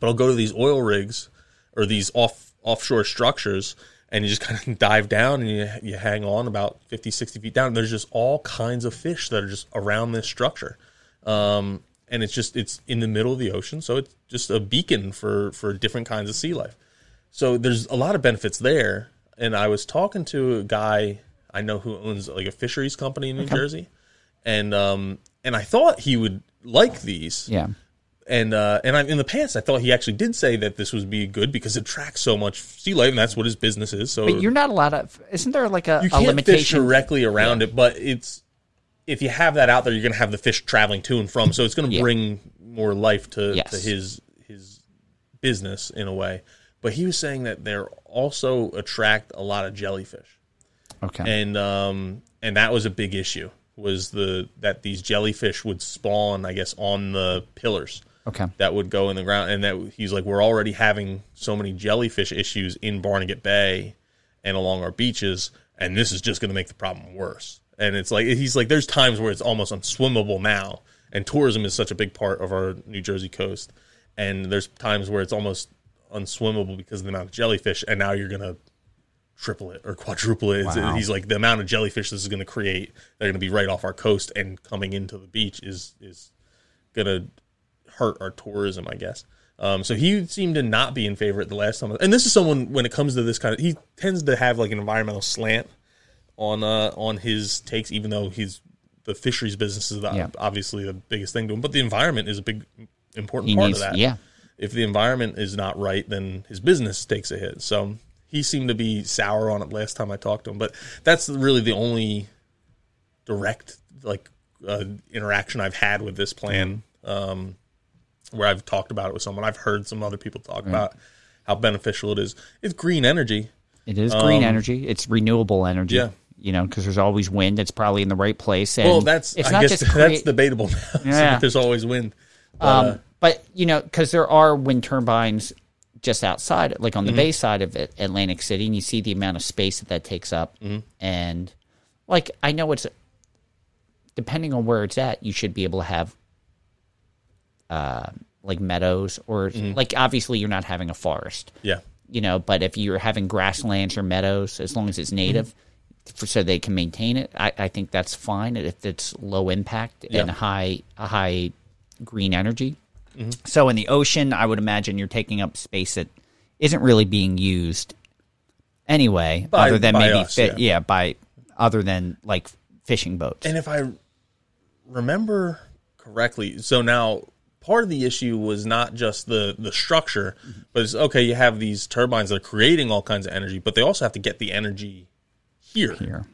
But I'll go to these oil rigs or these off offshore structures and you just kind of dive down and you, you hang on about 50 60 feet down. There's just all kinds of fish that are just around this structure. Um, and it's just it's in the middle of the ocean so it's just a beacon for for different kinds of sea life. So there's a lot of benefits there. And i was talking to a guy i know who owns like a fisheries company in new jersey. And um and i thought he would like these Yeah. and uh, and I, in the past, I thought he actually did say that this would be good because it tracks so much sea life, and that's what his business is. So But you're not allowed to. Isn't there like a, you a can't fish limitation? directly around it, but it's if you have that out there, you're going to have the fish traveling to and from, so it's going to Yeah. bring more life to, Yes. to his his business in a way. But he was saying that they're also attract a lot of jellyfish Okay. and um, and that was a big issue was the that these jellyfish would spawn, I guess, on the pillars okay. that would go in the ground, and that he's like, we're already having so many jellyfish issues in Barnegat Bay and along our beaches, and this is just going to make the problem worse. And it's like he's like, there's times where it's almost unswimmable now, and tourism is such a big part of our New Jersey coast, and there's times where it's almost unswimmable because of the amount of jellyfish, and now you're gonna triple it or quadruple it. Wow. He's like the amount of jellyfish this is going to create. They're going to be right off our coast and coming into the beach is is going to hurt our tourism, I guess. Um, so he seemed to not be in favor at the last time. And this is someone when it comes to this kind of he tends to have like an environmental slant on uh on his takes, even though he's the fisheries business is the, Yeah. obviously the biggest thing to him. But the environment is a big important He part needs- of that. yeah. If the environment is not right, then his business takes a hit. So he seemed to be sour on it last time I talked to him. But that's really the only direct like uh, interaction I've had with this plan, um, where I've talked about it with someone. I've heard some other people talk about how beneficial it is. It's green energy. It is green energy. It's renewable energy. Um, Yeah. You know, because there's always wind. It's probably in the right place. And well, that's it's I not guess just that's debatable now. Yeah. there's always wind. Um, but you know, because there are wind turbines just outside, like on the Mm-hmm. bay side of it, Atlantic City, and you see the amount of space that that takes up. Mm-hmm. And like, I know it's depending on where it's at, you should be able to have uh, like meadows or Mm-hmm. like obviously you're not having a forest, Yeah. you know, but if you're having grasslands or meadows, as long as it's native. Mm-hmm. For, so they can maintain it, I, I think that's fine if it's low impact and Yeah. high high green energy. Mm-hmm. So in the ocean, I would imagine you're taking up space that isn't really being used anyway, By- other than maybe us, fit, yeah. yeah. by other than like fishing boats. And if I remember correctly, so now part of the issue was not just the the structure, but it's okay. You have these turbines that are creating all kinds of energy, but they also have to get the energy here. here,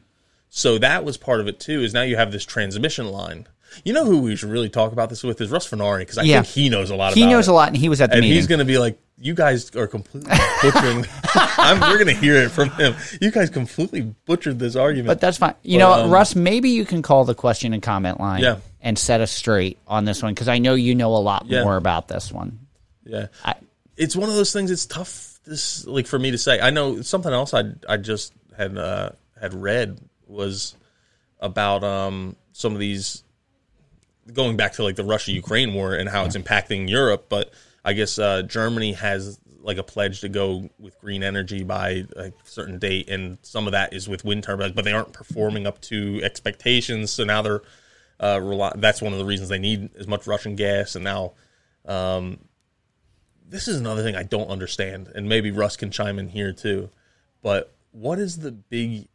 So that was part of it too. Is now you have this transmission line. You know who we should really talk about this with is Russ Fenari because I Yeah. think he knows a lot. he knows it. a lot, and he was at the and meeting. he's going to be like, "You guys are completely butchering." I'm, we're going to hear it from him. You guys completely butchered this argument. but that's fine. You But, know, um, Russ, maybe you can call the question and comment line Yeah. and set us straight on this one because I know you know a lot Yeah. more about this one. yeah, I, it's one of those things. It's tough. This like for me to say. I know something else. I I just had uh, had read was about um some of these going back to like the Russia Ukraine war and how it's impacting Europe. But I guess uh, Germany has like a pledge to go with green energy by a certain date, and some of that is with wind turbines, but they aren't performing up to expectations. So now they're uh, rely- that's one of the reasons they need as much Russian gas, and now um, this is another thing I don't understand, and maybe Russ can chime in here too. But what is the big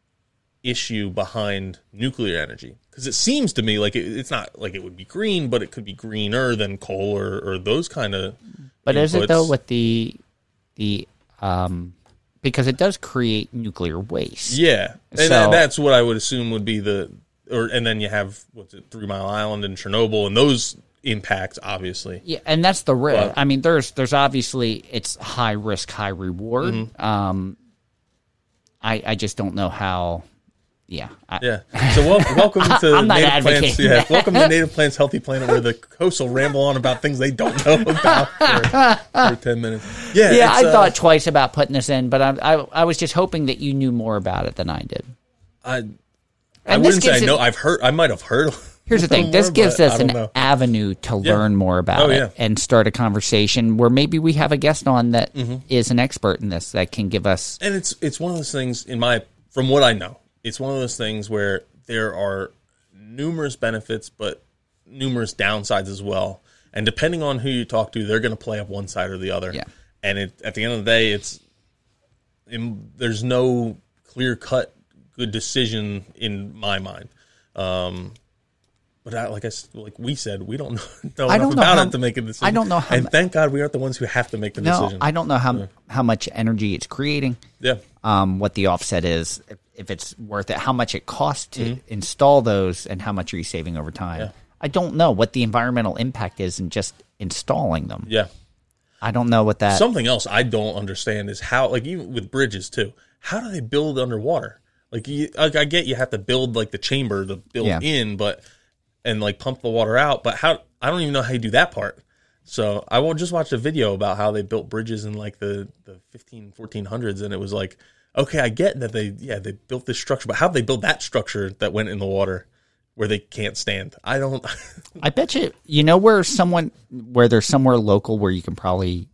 issue behind nuclear energy? Because it seems to me like it, it's not like it would be green, but it could be greener than coal or, or those kind of. But is it though with the the um because it does create nuclear waste. Yeah, and So- that- that's what I would assume would be the, or and then you have what's it, Three Mile Island and Chernobyl, and those impacts obviously. Yeah, and that's the risk. But- I mean, there's there's obviously it's high risk, high reward. Mm-hmm. Um, I I just don't know how. Yeah, I, Yeah. So wel- welcome to Native Plants. Yeah, that. welcome to Native Plants Healthy Planet, where the hosts will ramble on about things they don't know about for, for ten minutes. Yeah. yeah. I uh, thought twice about putting this in, but I, I I was just hoping that you knew more about it than I did. I, I And this wouldn't say I know. I've heard. I might have heard Here's the thing. more, This gives us an know. avenue to Yeah. learn more about Oh, it yeah. and start a conversation where maybe we have a guest on that is Mm-hmm. an expert in this that can give us. and it's it's one of those things in my from what I know, it's one of those things where there are numerous benefits, but numerous downsides as well. And depending on who you talk to, they're going to play up one side or the other. Yeah. And it, at the end of the day, it's in, there's no clear cut good decision in my mind. Um, but I, like I like we said, we don't know, know I enough don't know about how- it to make a decision. I don't know how and thank God we aren't the ones who have to make the No, decision. I don't know how how much energy it's creating. yeah. um, what the offset is, if, it's worth it, how much it costs to install those, and how much are you saving over time. Mm-hmm. Yeah. I don't know what the environmental impact is in just installing them. Yeah. I don't know what that. Something else I don't understand is how, like, even with bridges too, how do they build underwater? Like, you, like I get you have to build like the chamber to build Yeah. in, but and like pump the water out, but how? I don't even know how you do that part. So I will just watch a video about how they built bridges in like the the 15, 1400s, and it was like, okay, I get that they yeah they built this structure, but how they build that structure that went in the water where they can't stand? I don't. I bet you. You know where someone where there's somewhere local where you can probably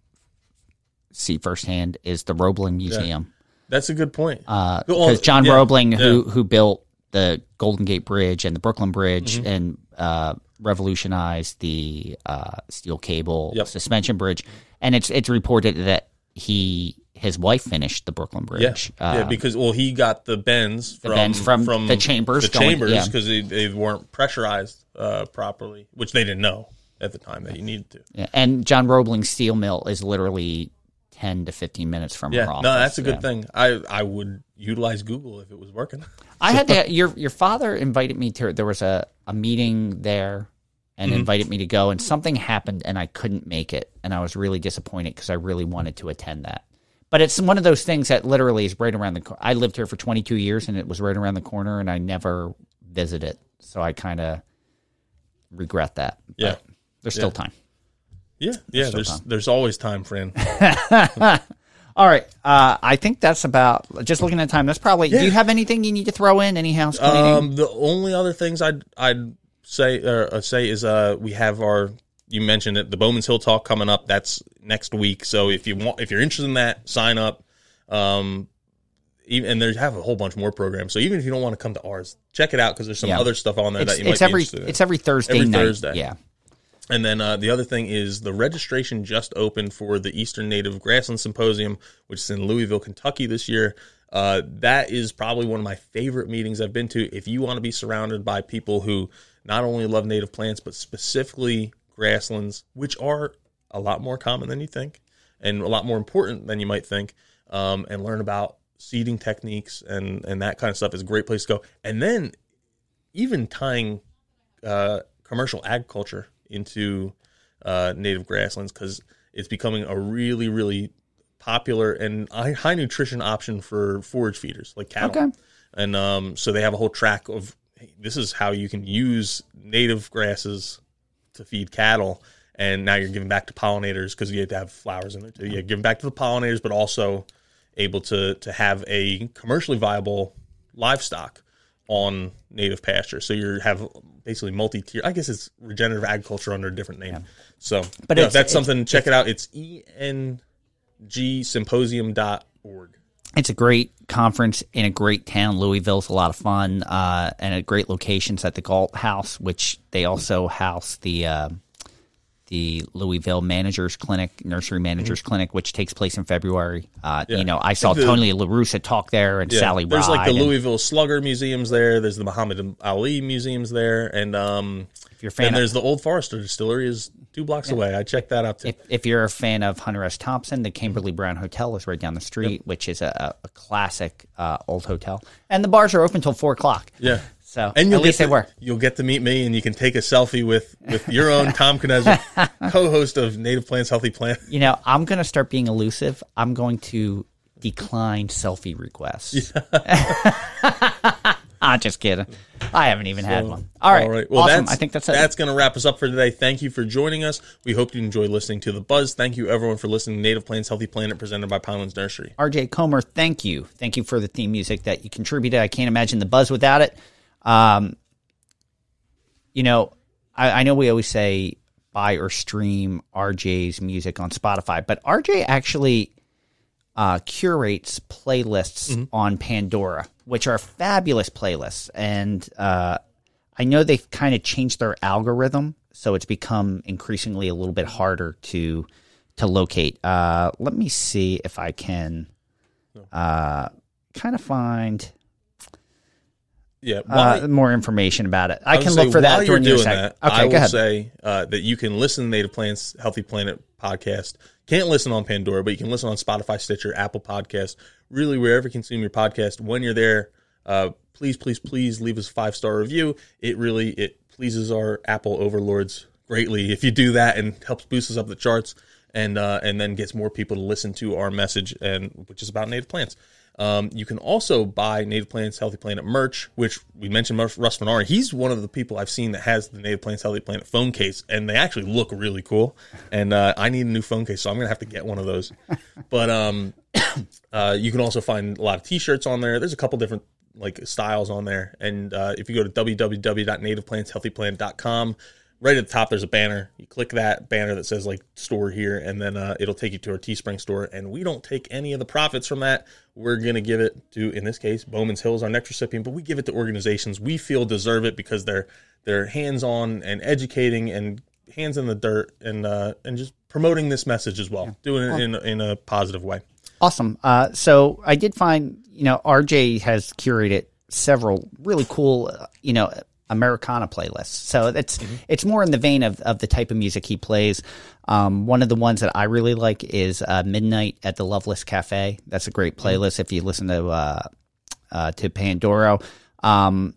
see firsthand is the Roebling Museum. That's a good point. because Well, John yeah, Roebling, who who built the Golden Gate Bridge and the Brooklyn Bridge Mm-hmm. and uh, revolutionized the uh, steel cable Yep. suspension bridge, and it's it's reported that he his wife finished the Brooklyn Yeah, Bridge. yeah, Uh, because well, he got the bends from bends from the chambers the chambers yeah. because they, they weren't pressurized uh, properly, which they didn't know at the time that you needed to. yeah, and John Roebling's steel mill is literally ten to fifteen minutes from Yeah, her office. no, that's a good Yeah. thing. I I would utilize Google if it was working. I had to. Your your father invited me to. There was a a meeting there, and Mm-hmm. invited me to go, and something happened, and I couldn't make it, and I was really disappointed because I really wanted to attend that. But it's one of those things that literally is right around the. co- I lived here for 22 years, and it was right around the corner, and I never visited, so I kind of regret that. But Yeah. there's still Yeah. time. Yeah, yeah. still There's time. there's always time, friend. All right, uh, I think that's about. Just looking at time, that's probably. Do you have anything you need to throw in? Any house cleaning? Um, the only other things I'd I'd say uh, uh, say is uh we have our you mentioned it the Bowman's Hill talk coming up. That's next week. So if you want if you're interested in that, sign up. Um, even, and they have a whole bunch more programs. So even if you don't want to come to ours, check it out because there's some Yeah. other stuff on there it's that you might be every interested in. it's every Thursday Every night. Thursday. Yeah. And then uh, the other thing is the registration just opened for the Eastern Native Grassland Symposium, which is in Louisville, Kentucky this year. Uh, that is probably one of my favorite meetings I've been to. If you want to be surrounded by people who not only love native plants, but specifically grasslands, which are a lot more common than you think and a lot more important than you might think, um, and learn about seeding techniques and, and that kind of stuff is a great place to go. And then even tying uh, commercial agriculture into uh, native grasslands because it's becoming a really, really popular and high nutrition option for forage feeders like cattle. Okay. And um, so they have a whole track of hey, this is how you can use native grasses to feed cattle. And now you're giving back to pollinators because you have to have flowers in there too. You're giving back to the pollinators, but also able to to have a commercially viable livestock on native pasture. So you have basically multi tier. I guess it's regenerative agriculture under a different name. So, But yeah, it's- that's it's- something. Check it out. It's E engSymposium.org. It's a great conference in a great town. Louisville's a lot of fun, uh, and at great locations at the Galt House, which they also house the uh, the Louisville Managers Clinic, Nursery Managers Clinic, which takes place in February. Uh, Mm-hmm. Yeah. You know, I saw The- Tony LaRussa talk there, and Sally There's like the and Louisville Slugger museums there. There's the Muhammad Ali museums there, and um, If you're a fan and of- there's the Old Forester Distillery is two blocks away. I checked that out too. If, if you're a fan of Hunter S. Thompson, the Kimberly Brown Hotel is right down the street, which is a, a classic uh, old hotel, and the bars are open till four o'clock. yeah. So And at least get they to, were. You'll get to meet me, and you can take a selfie with with your own Tom Knezick, co-host of Native Plants Healthy Plant. You know, I'm going to start being elusive. I'm going to decline selfie requests. I'm just kidding. I haven't even had one. All right. All right. Well, awesome. that's, I think that's it. That's going to wrap us up for today. Thank you for joining us. We hope you enjoyed listening to the Buzz. Thank you, everyone, for listening to Native Plants Healthy Planet, presented by Pinelands Nursery. RJ Comer, thank you. Thank you for the theme music that you contributed. I can't imagine the buzz without it. Um, you know, I, I know we always say buy or stream RJ's music on Spotify, but RJ actually uh, curates playlists on Pandora, which are fabulous playlists. And uh, I know they've kind of changed their algorithm, so it's become increasingly a little bit harder to to locate. Uh, let me see if I can uh, kind of find Yeah. uh, more information about it. I, would can look for that during you're your doing that. Okay, I go will ahead. say uh, that you can listen to Native Plants Healthy Planet podcast. Can't listen on Pandora, but you can listen on Spotify, Stitcher, Apple Podcast, really wherever you consume your podcast. When you're there, uh, please, please, please leave us a five star review. It really it pleases our Apple overlords greatly if you do that and helps boost us up the charts and uh, and then gets more people to listen to our message and which is about native plants. Um, you can also buy Native Plants Healthy Planet merch, which we mentioned Russ Fenari. He's one of the people I've seen that has the Native Plants Healthy Planet phone case, and they actually look really cool. And uh, I need a new phone case, so I'm gonna have to get one of those. But um, uh, you can also find a lot of T-shirts on there. There's a couple different like styles on there, and uh, if you go to www.nativeplantshealthyplanet.com, right at the top there's a banner. You click that banner that says like store here, and then uh, it'll take you to our Teespring store. And we don't take any of the profits from that. We're gonna give it to, in this case, Bowman's Hills, our next recipient, but we give it to organizations we feel deserve it because they're they're hands on and educating and hands in the dirt and uh, and just promoting this message as well, doing it in in a positive way. Awesome. Uh, so I did find, you know, RJ has curated several really cool, uh, you know, Americana playlists. So it's it's more in the vein of, of the type of music he plays. Um, one of the ones that I really like is uh, Midnight at the Loveless Cafe. That's a great playlist if you listen to uh, uh, to Pandora. Um,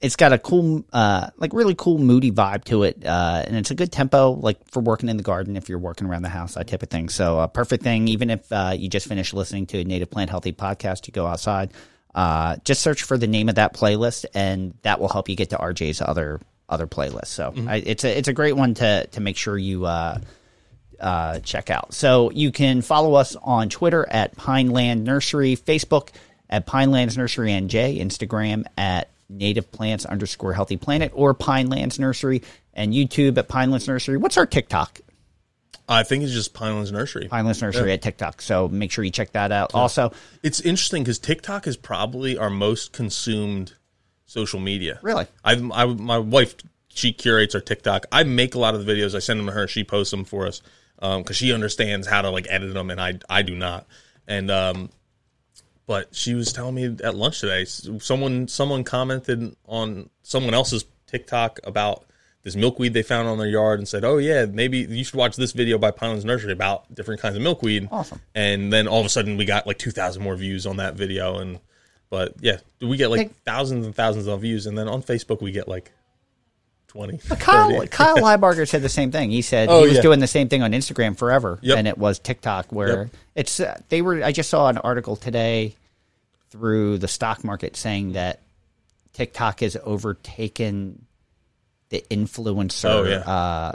it's got a cool, uh, like really cool moody vibe to it, uh, and it's a good tempo, like for working in the garden if you're working around the house, that type of thing. So, a perfect thing, even if uh, you just finished listening to a Native Plant Healthy podcast, you go outside, uh, just search for the name of that playlist, and that will help you get to RJ's other other playlists. So, I, it's a it's a great one to to make sure you. Uh, uh, check out. So you can follow us on Twitter at Pineland Nursery, Facebook at Pinelands Nursery NJ, Instagram at Native Plants underscore Healthy Planet or Pinelands Nursery, and YouTube at Pinelands Nursery. What's our TikTok? I think it's just Pinelands Nursery. Pinelands Nursery at TikTok. So make sure you check that out. Also, It's interesting because TikTok is probably our most consumed social media. Really? I, I my wife she curates our TikTok. I make a lot of the videos. I send them to her. She posts them for us because she understands how to like edit them, and I I do not. And um, but she was telling me at lunch today. Someone someone commented on someone else's TikTok about this milkweed they found on their yard and said, "Oh yeah, maybe you should watch this video by Pinelands Nursery about different kinds of milkweed." Awesome. And then all of a sudden, we got like two thousand more views on that video, and but yeah, we get like Hey. thousands and thousands of views, and then on Facebook we get like twenty. Kyle 30. Kyle Leibarger said the same thing. He said Oh, he was yeah. doing the same thing on Instagram forever, Yep. and it was TikTok where Yep. it's uh, they were. I just saw an article today through the stock market saying that TikTok has overtaken the influencer. Oh, yeah. uh,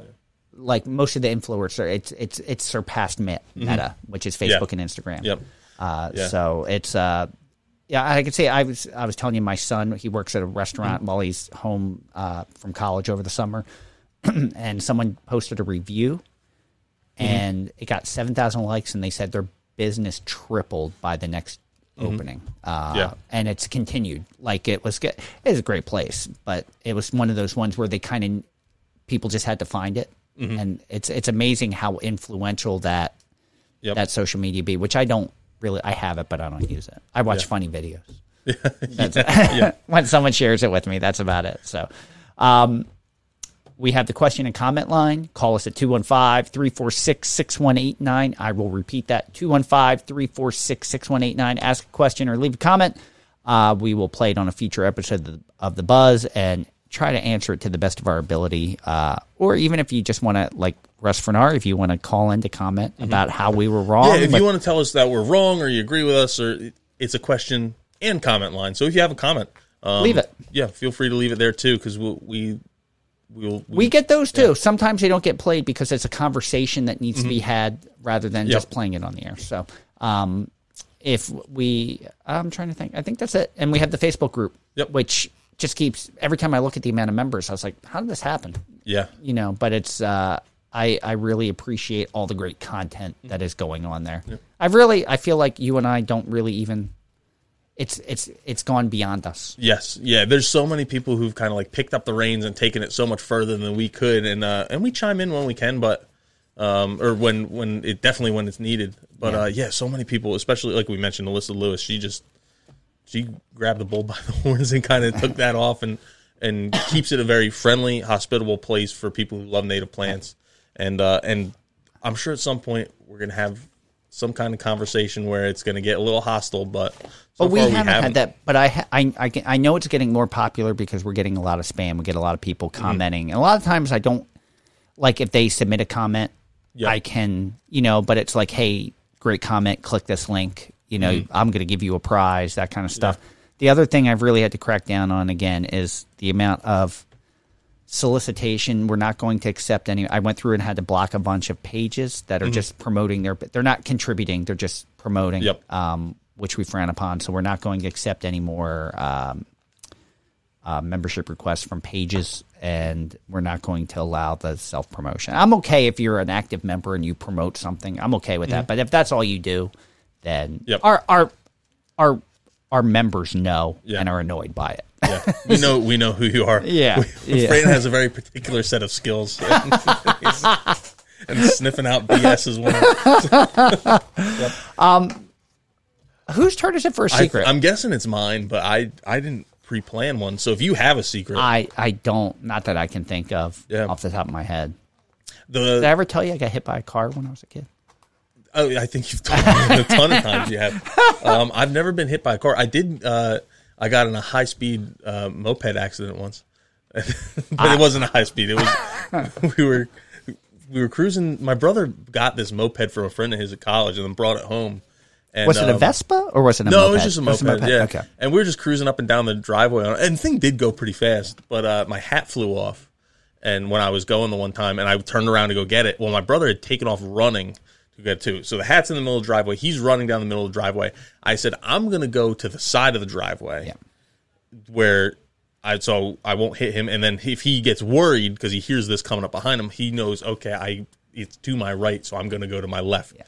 like most of the influencer, it's it's it's surpassed Me- Meta, which is Facebook and Instagram. Mm-hmm. Yep. Uh, Yeah. So it's uh, yeah, I could say I was I was telling you my son he works at a restaurant while he's home uh, from college over the summer, and someone posted a review, and it got seven thousand likes, and they said their business tripled by the next opening. Uh, Yeah. and it's continued. Like it was good. It was a great place, but it was one of those ones where they kind of people just had to find it, and it's it's amazing how influential that Yep. that social media be, which I don't really. I have it, but I don't use it. I watch funny videos. That's when someone shares it with me. That's about it. So, um, we have the question and comment line. Call us at 215 346 6189. I will repeat that 215 346 6189. Ask a question or leave a comment. Uh, we will play it on a future episode of the, of the Buzz and try to answer it to the best of our ability. Uh, or even if you just want to, like Russ Fernar, if you want to call in to comment about how we were wrong. Mm-hmm. Yeah, if you want to tell us that we're wrong or you agree with us, or it's a question and comment line. So if you have a comment, um, Leave it. Yeah, feel free to leave it there too, because we'll, we we'll We get those too. Sometimes they don't get played because it's a conversation that needs to be had rather than Yep. just playing it on the air. So, um, if we, I'm trying to think. I think that's it. And we have the Facebook group, Yep. which just keeps every time I look at the amount of members, I was like, how did this happen? Yeah. You know, but it's uh, I I really appreciate all the great content that is going on there. I really I feel like you and I don't really even. It's it's it's gone beyond us. Yes, yeah. There's so many people who've kind of like picked up the reins and taken it so much further than we could, and uh, and we chime in when we can, but um, or when when it definitely when it's needed. But yeah. Uh, yeah, so many people, especially like we mentioned, Alyssa Lewis. She just she grabbed the bull by the horns and kind of took that off and and keeps it a very friendly, hospitable place for people who love native plants. And uh, and I'm sure at some point we're gonna have some kind of conversation where it's going to get a little hostile, but so but we haven't, we haven't had that. But I, I, I, I know it's getting more popular because we're getting a lot of spam. We get a lot of people Mm-hmm. commenting, and a lot of times I don't like if they submit a comment. Yeah. I can, you know, but it's like, hey, great comment. Click this link. You know, Mm-hmm. I'm going to give you a prize. That kind of stuff. The other thing I've really had to crack down on again is the amount of solicitation. We're not going to accept any. I went through and had to block a bunch of pages that are just promoting their. They're not contributing. They're just promoting. Yep. Um, which we frown upon. So we're not going to accept any more um, uh, membership requests from pages, and we're not going to allow the self promotion. I'm okay if you're an active member and you promote something. I'm okay with that. But if that's all you do, then Yep. our our our our members know and are annoyed by it. Yeah, we know we know who you are. Yeah, We- yeah. Fran has a very particular set of skills, and sniffing out BS is one. Of, Whose turn is it for a I, secret? I'm guessing it's mine, but I I didn't pre-plan one. So if you have a secret, I, I don't, not that I can think of Yeah. off the top of my head. Did I ever tell you I got hit by a car when I was a kid? oh, I think you've told me a ton of times you have. Um, I've never been hit by a car. I did. Uh, I got in a high speed uh, moped accident once, but it wasn't a high speed. It was we were we were cruising. My brother got this moped from a friend of his at college and then brought it home. And, Was it a um, Vespa or was it a No, moped? it was just a moped. Yeah. Okay. And we were just cruising up and down the driveway, and the thing did go pretty fast. But uh, my hat flew off, and when I was going the one time, and I turned around to go get it, well, my brother had taken off running to get to. So the hat's in the middle of the driveway. He's running down the middle of the driveway. I said, I'm going to go to the side of the driveway Yeah. where. I, so I won't hit him, and then if he gets worried because he hears this coming up behind him, he knows okay, I it's to my right, so I'm going to go to my left. Yeah.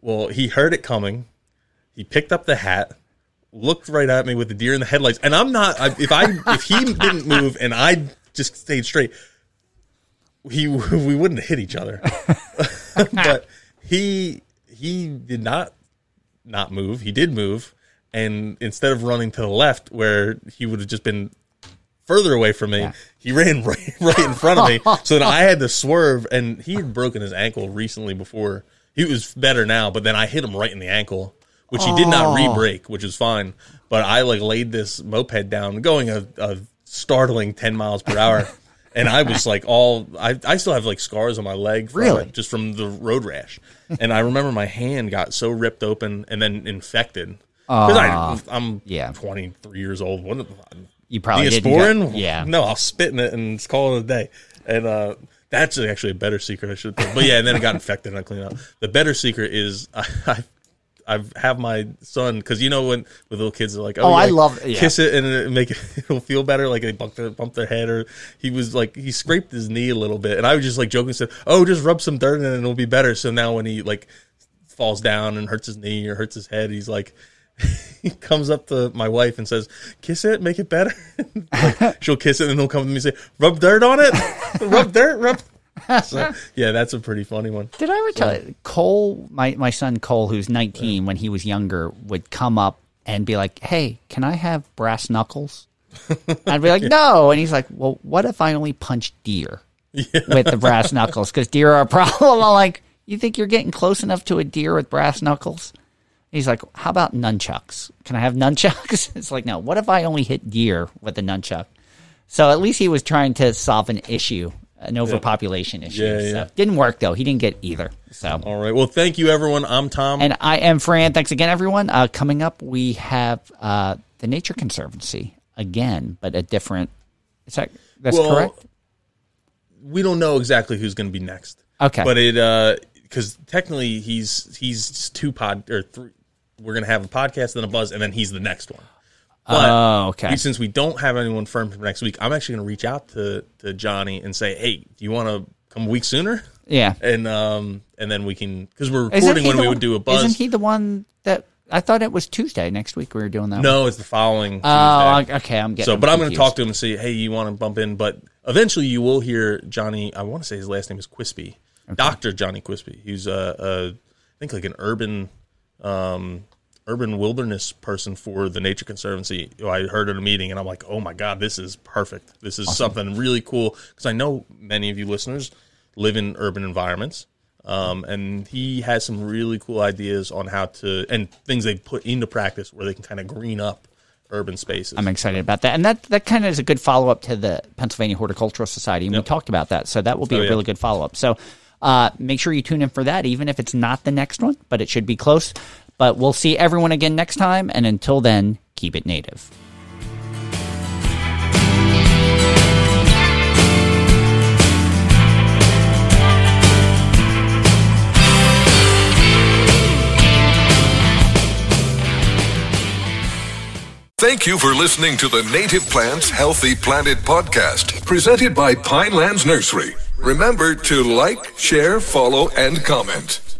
Well, he heard it coming. He picked up the hat, looked right at me with the deer in the headlights, and I'm not. I, if I if he didn't move and I just stayed straight, he we wouldn't have hit each other. but he he did not not move. He did move, and instead of running to the left where he would have just been further away from me, Yeah. he ran right right in front of me. so then I had to swerve, and he had broken his ankle recently before. He was better now, but then I hit him right in the ankle, which he did not oh. re-break, which is fine. But I like laid this moped down, going a, a startling ten miles per hour. And I was like all I, I still have like scars on my leg from Really? it, just from the road rash. And I remember my hand got so ripped open and then infected. Because I'm yeah. 23 years old. What, You probably didn't Neosporin? get- yeah. No, I'll spit in it and call it a day. And uh, that's actually a better secret, I should think. But yeah, and then it got infected and I cleaned up. The better secret is I, I I have my son because you know when with little kids they're like, oh, Oh, I like, love- yeah. kiss it and it make it it'll feel better like they bump their, bump their head or he was like he scraped his knee a little bit and I was just like joking said, oh, just rub some dirt in it and it'll be better. So now when he like falls down and hurts his knee or hurts his head, he's like. He comes up to my wife and says, "Kiss it, make it better." like, she'll kiss it, and he'll come to me and say, "Rub dirt on it, rub dirt, rub." So, yeah, that's a pretty funny one. Did I ever tell you? Cole, my, my son Cole, who's 19, when he was younger, would come up and be like, hey, can I have brass knuckles? I'd be like, no. And he's like, well, what if I only punch deer with the brass knuckles? Because deer are a problem. I'm like, you think you're getting close enough to a deer with brass knuckles? He's like, how about nunchucks? Can I have nunchucks? It's like, no. What if I only hit deer with a nunchuck? So at least he was trying to solve an issue, an overpopulation issue. Yeah, So yeah. Didn't work though. He didn't get either. So All right. Well, thank you, everyone. I'm Tom. and I am Fran. Thanks again, everyone. Uh, coming up, we have uh, the Nature Conservancy again, but a different. Is that that's Well, correct? we don't know exactly who's going to be next. Okay. But it because technically he's he's two pod or three. We're going to have a podcast, then a buzz, and then he's the next one. But Oh, okay. since we don't have anyone firm for next week, I'm actually going to reach out to to Johnny and say, "Hey, do you want to come a week sooner?" Yeah. And um and then we can because we're recording when we one- would do a buzz. Isn't he the one that I thought it was Tuesday next week we were doing that? one. no, it's the following. Oh, Tuesday. okay. I'm getting. So, but I'm going to talk to him and say, hey, you want to bump in? But eventually, you will hear Johnny. I want to say his last name is Quispy, Doctor Johnny Quispy. He's a, a, I think like an urban, um, urban wilderness person for the Nature Conservancy. I heard at a meeting, and I'm like, oh my god, this is perfect. This is something really cool because I know many of you listeners live in urban environments. Um, and he has some really cool ideas on how to and things they put into practice where they can kind of green up urban spaces. I'm excited about that, and that that kind of is a good follow up to the Pennsylvania Horticultural Society, and we talked about that. So that will be Oh, a yeah. really good follow up. So uh, make sure you tune in for that, even if it's not the next one, but it should be close. But we'll see everyone again next time, and until then, keep it native. Thank you for listening to the Native Plants Healthy Planet podcast, presented by Pinelands Nursery. Remember to like, share, follow, and comment.